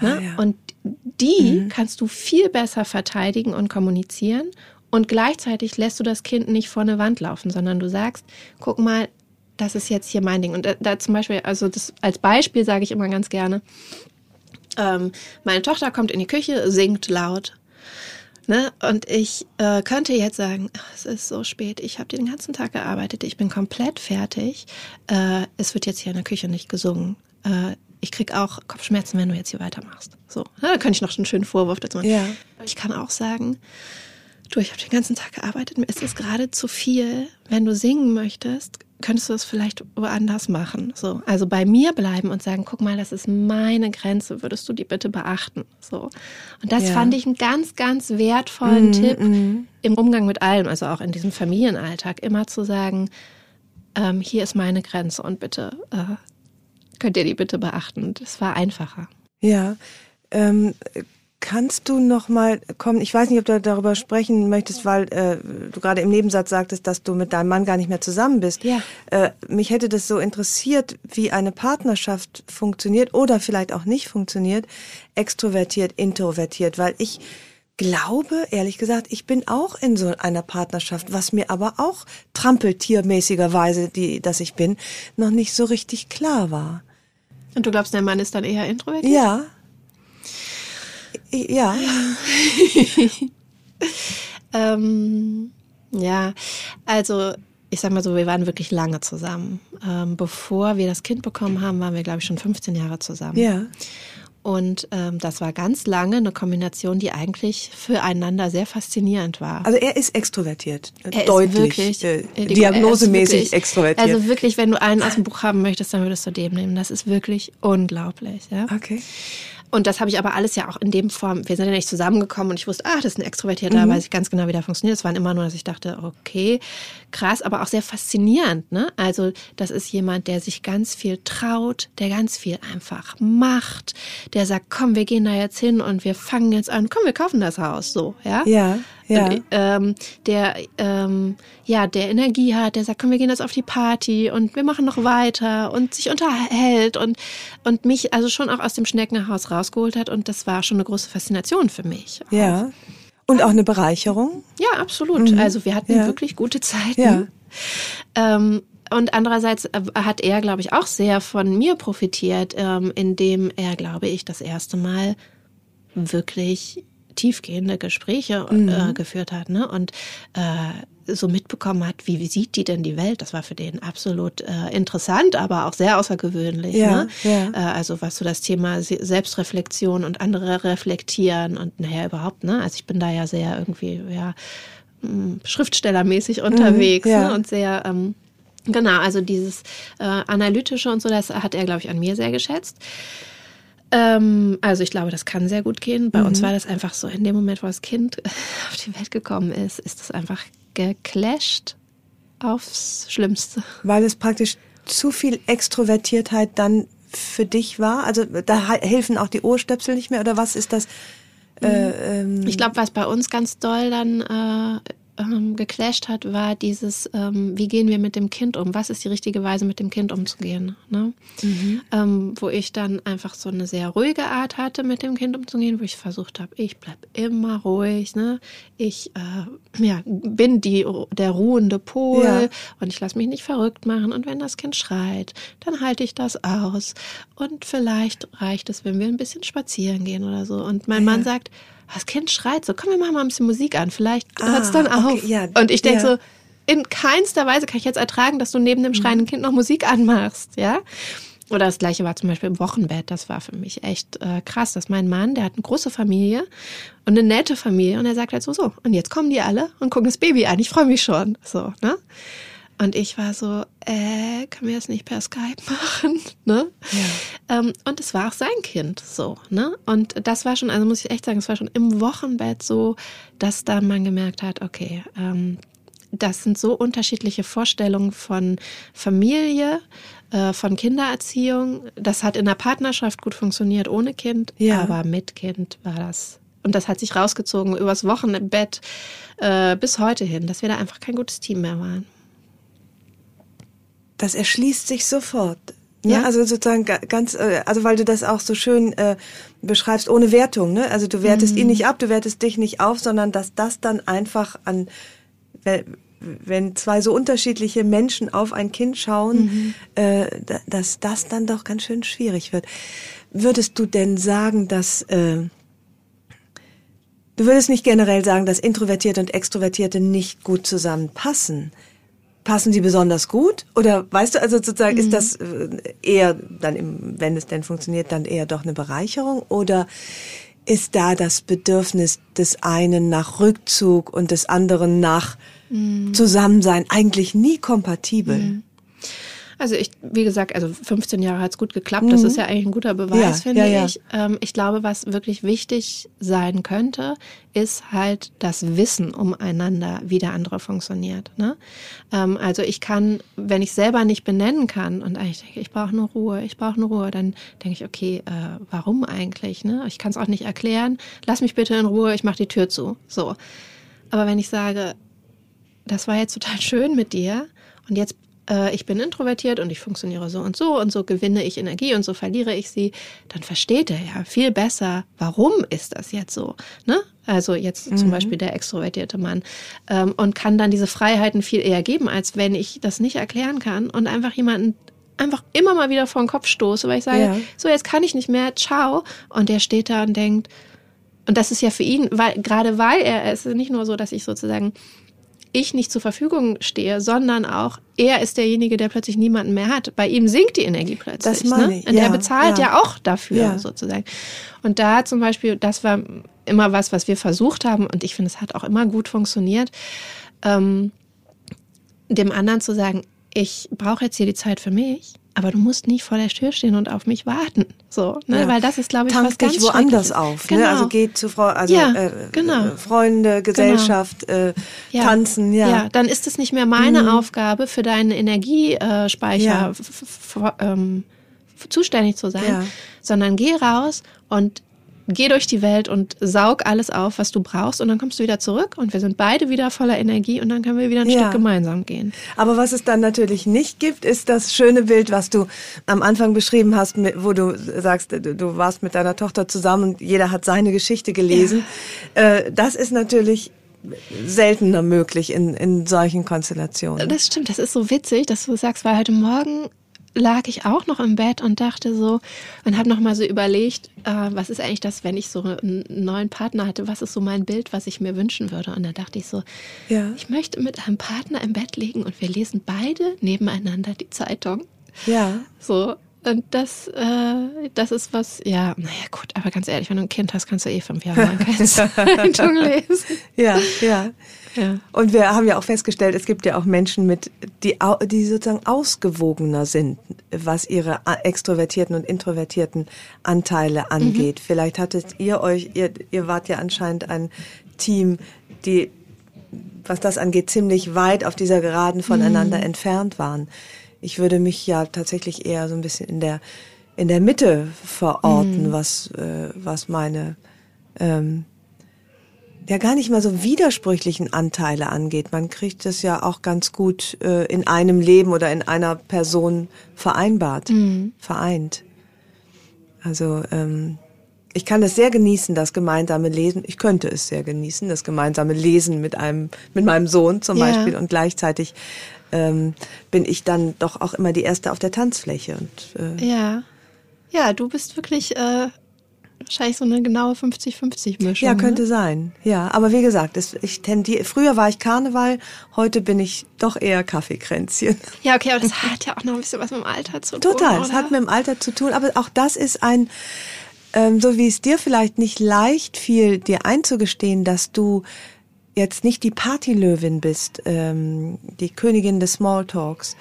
Ne? Ah, ja. Und die kannst du viel besser verteidigen und kommunizieren. Und gleichzeitig lässt du das Kind nicht vor eine Wand laufen, sondern du sagst, guck mal, das ist jetzt hier mein Ding. Und da, da zum Beispiel, also das als Beispiel sage ich immer ganz gerne, ähm, meine Tochter kommt in die Küche, singt laut. Ne? Und ich äh, könnte jetzt sagen, ach, es ist so spät, ich habe den ganzen Tag gearbeitet, ich bin komplett fertig. Äh, es wird jetzt hier in der Küche nicht gesungen. Äh, ich krieg auch Kopfschmerzen, wenn du jetzt hier weitermachst. So, ja, da könnte ich noch einen schönen Vorwurf dazu machen. Ja. Ich kann auch sagen, du, ich habe den ganzen Tag gearbeitet, mir ist es gerade zu viel. Wenn du singen möchtest, könntest du es vielleicht woanders machen. So, also bei mir bleiben und sagen, guck mal, das ist meine Grenze, würdest du die bitte beachten? So. Und das Ja. fand ich einen ganz, ganz wertvollen Tipp im Umgang mit allem, also auch in diesem Familienalltag, immer zu sagen, ähm, hier ist meine Grenze und bitte äh, könnt ihr die bitte beachten. Das war einfacher. Ja. Ähm, kannst du noch mal kommen? Ich weiß nicht, ob du darüber sprechen möchtest, weil äh, du gerade im Nebensatz sagtest, dass du mit deinem Mann gar nicht mehr zusammen bist. Ja. Äh, mich hätte das so interessiert, wie eine Partnerschaft funktioniert oder vielleicht auch nicht funktioniert, extrovertiert, introvertiert, weil ich glaube, ehrlich gesagt, ich bin auch in so einer Partnerschaft, was mir aber auch trampeltiermäßigerweise, die, dass ich bin, noch nicht so richtig klar war. Und du glaubst, der Mann ist dann eher introvertiert? Ja. Ja. Ähm, ja, also ich sag mal so, wir waren wirklich lange zusammen. Ähm, bevor wir das Kind bekommen haben, waren wir, glaube ich, schon 15 Jahre zusammen. Ja. Und ähm, das war ganz lange eine Kombination, die eigentlich füreinander sehr faszinierend war. Also er ist extrovertiert. Er ist Deutlich. wirklich, äh, ist diagnosemäßig wirklich- extrovertiert. Also wirklich, wenn du einen aus dem Buch haben möchtest, dann würdest du den nehmen. Das ist wirklich unglaublich. Ja? okay. Und das habe ich aber alles ja auch in dem Form, wir sind ja nicht zusammengekommen und ich wusste, ah, das ist ein Extrovertierter, Mhm. weiß ich ganz genau, wie der funktioniert. Es waren immer nur, dass ich dachte, okay, krass, aber auch sehr faszinierend. Ne? Also das ist jemand, der sich ganz viel traut, der ganz viel einfach macht, der sagt, komm, wir gehen da jetzt hin und wir fangen jetzt an, komm, wir kaufen das Haus, so, ja. Ja, ja. Und, ähm, der ähm, ja der Energie hat, der sagt, komm, wir gehen jetzt auf die Party und wir machen noch weiter und sich unterhält und und mich also schon auch aus dem Schneckenhaus rausgeholt hat und das war schon eine große Faszination für mich. Ja. Und auch eine Bereicherung. Ja, absolut. Also wir hatten Ja. wirklich gute Zeiten. Ja. Ähm, und andererseits äh, hat er, glaube ich, auch sehr von mir profitiert, ähm, indem er, glaube ich, das erste Mal wirklich tiefgehende Gespräche äh, geführt hat ne? und äh, so mitbekommen hat, wie, wie sieht die denn die Welt? Das war für den absolut äh, interessant, aber auch sehr außergewöhnlich. Ja, ne? ja. Äh, also was so das Thema Se- Selbstreflexion und andere reflektieren und naja überhaupt, ne? Also ich bin da ja sehr irgendwie, ja, mh, schriftstellermäßig unterwegs Mhm, ja. ne? und sehr, ähm, genau, also dieses äh, Analytische und so, das hat er, glaube ich, an mir sehr geschätzt. Ähm, also ich glaube, das kann sehr gut gehen. Bei Mhm. uns war das einfach so, in dem Moment, wo das Kind auf die Welt gekommen ist, ist das einfach geclasht aufs Schlimmste. Weil es praktisch zu viel Extrovertiertheit dann für dich war? Also da helfen auch die Ohrstöpsel nicht mehr oder was ist das? Äh, ähm ich glaube, was bei uns ganz doll dann äh, ähm, geclasht hat, war dieses, ähm, wie gehen wir mit dem Kind um? Was ist die richtige Weise, mit dem Kind umzugehen? Ne? Mhm. Ähm, wo ich dann einfach so eine sehr ruhige Art hatte, mit dem Kind umzugehen, wo ich versucht habe, ich bleib immer ruhig, ne? Ich äh, ja, bin die, der ruhende Pol ja. und ich lasse mich nicht verrückt machen. Und wenn das Kind schreit, dann halte ich das aus. Und vielleicht reicht es, wenn wir ein bisschen spazieren gehen oder so. Und mein ja. Mann sagt, das Kind schreit so, komm, wir machen mal ein bisschen Musik an, vielleicht ah, hört es dann auf. Okay, ja, und ich denke ja. so, in keinster Weise kann ich jetzt ertragen, dass du neben dem schreienden Kind noch Musik anmachst, ja. Oder das gleiche war zum Beispiel im Wochenbett. Das war für mich echt äh, krass, dass mein Mann, der hat eine große Familie und eine nette Familie und er sagt halt so, so, und jetzt kommen die alle und gucken das Baby an. Ich freue mich schon. So, ne? Und ich war so, äh, können wir das nicht per Skype machen? Ne? Ja. Ähm, und es war auch sein Kind so, ne? Und das war schon, also muss ich echt sagen, es war schon im Wochenbett so, dass dann man gemerkt hat, okay, ähm, das sind so unterschiedliche Vorstellungen von Familie, äh, von Kindererziehung. Das hat in der Partnerschaft gut funktioniert ohne Kind, ja. aber mit Kind war das und das hat sich rausgezogen übers Wochenbett äh, bis heute hin, dass wir da einfach kein gutes Team mehr waren das erschließt sich sofort. Ne? Ja, also sozusagen ganz, äh, also weil du das auch so schön äh, beschreibst, ohne Wertung, ne? Also du wertest mhm. ihn nicht ab, du wertest dich nicht auf, sondern dass das dann einfach an, wenn zwei so unterschiedliche Menschen auf ein Kind schauen, mhm. äh, dass das dann doch ganz schön schwierig wird. Würdest du denn sagen, dass äh, du würdest nicht generell sagen, dass Introvertierte und Extrovertierte nicht gut zusammenpassen? Passen sie besonders gut? Oder weißt du, also sozusagen, mhm. ist das äh, eher dann, im, wenn es denn funktioniert, dann eher doch eine Bereicherung? Oder ist da das Bedürfnis des einen nach Rückzug und des anderen nach mhm. Zusammensein eigentlich nie kompatibel? Mhm. Also ich, wie gesagt, also 15 Jahre hat's gut geklappt. Mhm. Das ist ja eigentlich ein guter Beweis, ja, finde ja, ich. Ähm, ich glaube, was wirklich wichtig sein könnte, ist halt das Wissen umeinander, wie der andere funktioniert. Ne? Ähm, also ich kann, wenn ich selber nicht benennen kann und eigentlich denke, ich brauche nur Ruhe, ich brauche nur Ruhe, dann denke ich, okay, äh, warum eigentlich? Ne? Ich kann es auch nicht erklären. Lass mich bitte in Ruhe, ich mache die Tür zu. So. Aber wenn ich sage, das war jetzt total schön mit dir und jetzt äh, ich bin introvertiert und ich funktioniere so und so und so gewinne ich Energie und so verliere ich sie, dann versteht er ja viel besser, warum ist das jetzt so. Ne? Also jetzt mhm. zum Beispiel der extrovertierte Mann ähm, und kann dann diese Freiheiten viel eher geben, als wenn ich das nicht erklären kann und einfach jemanden einfach immer mal wieder vor den Kopf stoße, weil ich sage, ja. so jetzt kann ich nicht mehr, ciao. Und der steht da und denkt, und das ist ja für ihn, weil gerade weil er, es ist nicht nur so, dass ich sozusagen ich nicht zur Verfügung stehe, sondern auch er ist derjenige, der plötzlich niemanden mehr hat. Bei ihm sinkt die Energie plötzlich. Das meine ne? ich. Und ja, er bezahlt ja. ja auch dafür ja. sozusagen. Und da zum Beispiel, das war immer was, was wir versucht haben und ich finde, es hat auch immer gut funktioniert, ähm, dem anderen zu sagen, ich brauche jetzt hier die Zeit für mich aber du musst nicht vor der Tür stehen und auf mich warten. So, ne? Ja. Weil das ist, glaube ich, Tank was ganz dich woanders auf. Genau. Ne? Also geht zu Frau, also ja, äh, genau. Freunde, Gesellschaft, genau. äh, ja. tanzen, ja. Ja, dann ist es nicht mehr meine mhm. Aufgabe, für deinen Energiespeicher ähm, zuständig zu sein, sondern geh raus und geh durch die Welt und saug alles auf, was du brauchst und dann kommst du wieder zurück und wir sind beide wieder voller Energie und dann können wir wieder ein ja. Stück gemeinsam gehen. Aber was es dann natürlich nicht gibt, ist das schöne Bild, was du am Anfang beschrieben hast, wo du sagst, du warst mit deiner Tochter zusammen und jeder hat seine Geschichte gelesen. Ja. Äh, das ist natürlich seltener möglich in, in solchen Konstellationen. Das stimmt, das ist so witzig, dass du sagst, weil heute Morgen lag ich auch noch im Bett und dachte so und habe noch mal so überlegt, äh, was ist eigentlich das, wenn ich so einen neuen Partner hatte, was ist so mein Bild, was ich mir wünschen würde? Und da dachte ich so, ja. ich möchte mit einem Partner im Bett liegen und wir lesen beide nebeneinander die Zeitung. Ja. So und das, äh, das ist was, ja, naja, gut, aber ganz ehrlich, wenn du ein Kind hast, kannst du eh fünf Jahre lang keine Zeitung lesen. Ja, ja. Ja. Und wir haben ja auch festgestellt, es gibt ja auch Menschen mit, die, die sozusagen ausgewogener sind, was ihre extrovertierten und introvertierten Anteile angeht. Mhm. Vielleicht hattet ihr euch, ihr, ihr wart ja anscheinend ein Team, die, was das angeht, ziemlich weit auf dieser Geraden voneinander mhm. entfernt waren. Ich würde mich ja tatsächlich eher so ein bisschen in der in der Mitte verorten, mhm. was äh, was meine ähm, ja gar nicht mal so widersprüchlichen Anteile angeht. Man kriegt das ja auch ganz gut äh, in einem Leben oder in einer Person vereinbart, mhm. vereint. Also ähm, ich kann es sehr genießen, das gemeinsame Lesen. Ich könnte es sehr genießen, das gemeinsame Lesen mit einem, mit meinem Sohn zum ja. Beispiel. Und gleichzeitig ähm, bin ich dann doch auch immer die erste auf der Tanzfläche. Und, äh, ja, ja, du bist wirklich äh, wahrscheinlich so eine genaue 50-50-Mischung. Ja, könnte ne? sein. Ja, aber wie gesagt, es, ich tendiere, früher war ich Karneval, heute bin ich doch eher Kaffeekränzchen. Ja, okay, aber das hat ja auch noch ein bisschen was mit dem Alter zu tun. Total, es hat mit dem Alter zu tun, aber auch das ist ein, ähm, so wie es dir vielleicht nicht leicht fiel, dir einzugestehen, dass du jetzt nicht die Partylöwin bist, ähm, die Königin des Smalltalks,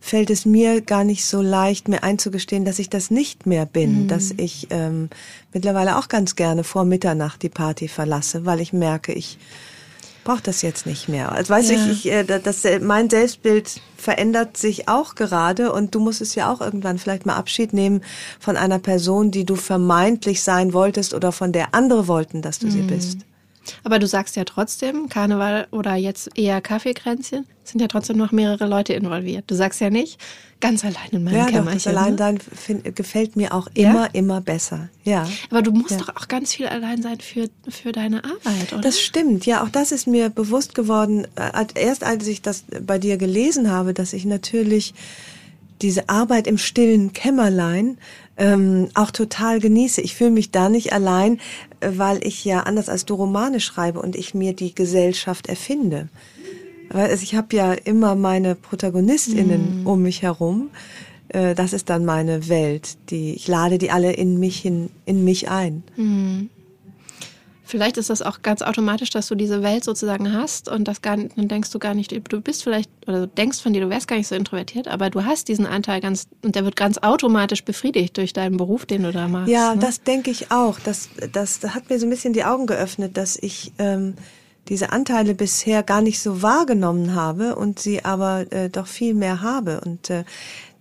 fällt es mir gar nicht so leicht, mir einzugestehen, dass ich das nicht mehr bin, mhm. dass ich ähm, mittlerweile auch ganz gerne vor Mitternacht die Party verlasse, weil ich merke, ich brauche das jetzt nicht mehr. Also weiß ja. ich, ich äh, das, mein Selbstbild verändert sich auch gerade und du musst es ja auch irgendwann vielleicht mal Abschied nehmen von einer Person, die du vermeintlich sein wolltest oder von der andere wollten, dass du mhm. sie bist. Aber du sagst ja trotzdem, Karneval oder jetzt eher Kaffeekränzchen, sind ja trotzdem noch mehrere Leute involviert. Du sagst ja nicht, ganz allein in meinem ja, Kämmerchen. Ja, das Alleinsein ne? gefällt mir auch immer, ja? immer besser. Ja. Aber du musst ja. doch auch ganz viel allein sein für, für deine Arbeit, oder? Das stimmt, ja. Auch das ist mir bewusst geworden, äh, erst als ich das bei dir gelesen habe, dass ich natürlich diese Arbeit im stillen Kämmerlein ähm, auch total genieße. Ich fühle mich da nicht allein, weil ich ja anders als du Romane schreibe und ich mir die Gesellschaft erfinde. Also ich habe ja immer meine Protagonistinnen mm. um mich herum. Äh, das ist dann meine Welt. Die ich lade die alle in mich hin, in mich ein. Mm. Vielleicht ist das auch ganz automatisch, dass du diese Welt sozusagen hast und das gar nicht, dann denkst du gar nicht, du bist vielleicht, oder du denkst von dir, du wärst gar nicht so introvertiert, aber du hast diesen Anteil ganz, und der wird ganz automatisch befriedigt durch deinen Beruf, den du da machst. Ja, ne? das denke ich auch. Das, das, das hat mir so ein bisschen die Augen geöffnet, dass ich ähm, diese Anteile bisher gar nicht so wahrgenommen habe und sie aber äh, doch viel mehr habe. Und äh,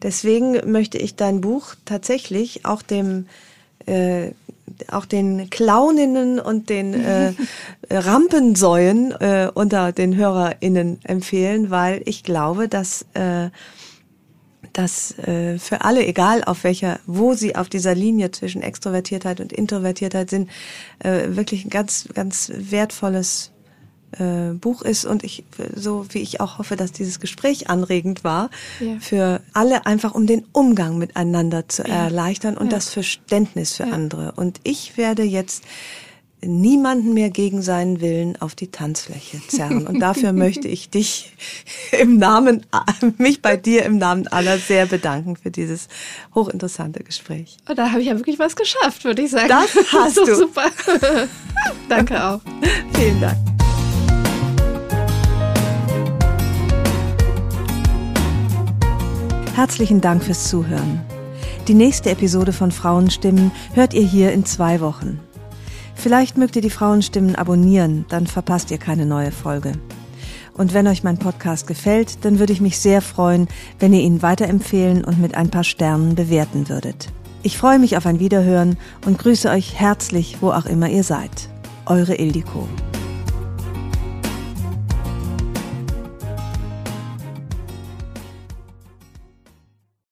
deswegen möchte ich dein Buch tatsächlich auch dem äh, auch den Clowninnen und den äh, Rampensäuen äh, unter den HörerInnen empfehlen, weil ich glaube, dass äh, dass äh, für alle, egal auf welcher, wo sie auf dieser Linie zwischen Extrovertiertheit und Introvertiertheit sind, äh, wirklich ein ganz, ganz wertvolles äh, Buch ist und ich, so wie ich auch hoffe, dass dieses Gespräch anregend war, ja. für alle einfach um den Umgang miteinander zu ja. erleichtern und ja. das Verständnis für andere. Und ich werde jetzt niemanden mehr gegen seinen Willen auf die Tanzfläche zerren. Und dafür möchte ich dich im Namen, mich bei dir im Namen aller sehr bedanken für dieses hochinteressante Gespräch. Und oh, da habe ich ja wirklich was geschafft, würde ich sagen. Das hast du. Super. Danke auch. Vielen Dank. Herzlichen Dank fürs Zuhören. Die nächste Episode von Frauenstimmen hört ihr hier in zwei Wochen. Vielleicht mögt ihr die Frauenstimmen abonnieren, dann verpasst ihr keine neue Folge. Und wenn euch mein Podcast gefällt, dann würde ich mich sehr freuen, wenn ihr ihn weiterempfehlen und mit ein paar Sternen bewerten würdet. Ich freue mich auf ein Wiederhören und grüße euch herzlich, wo auch immer ihr seid. Eure Ildiko.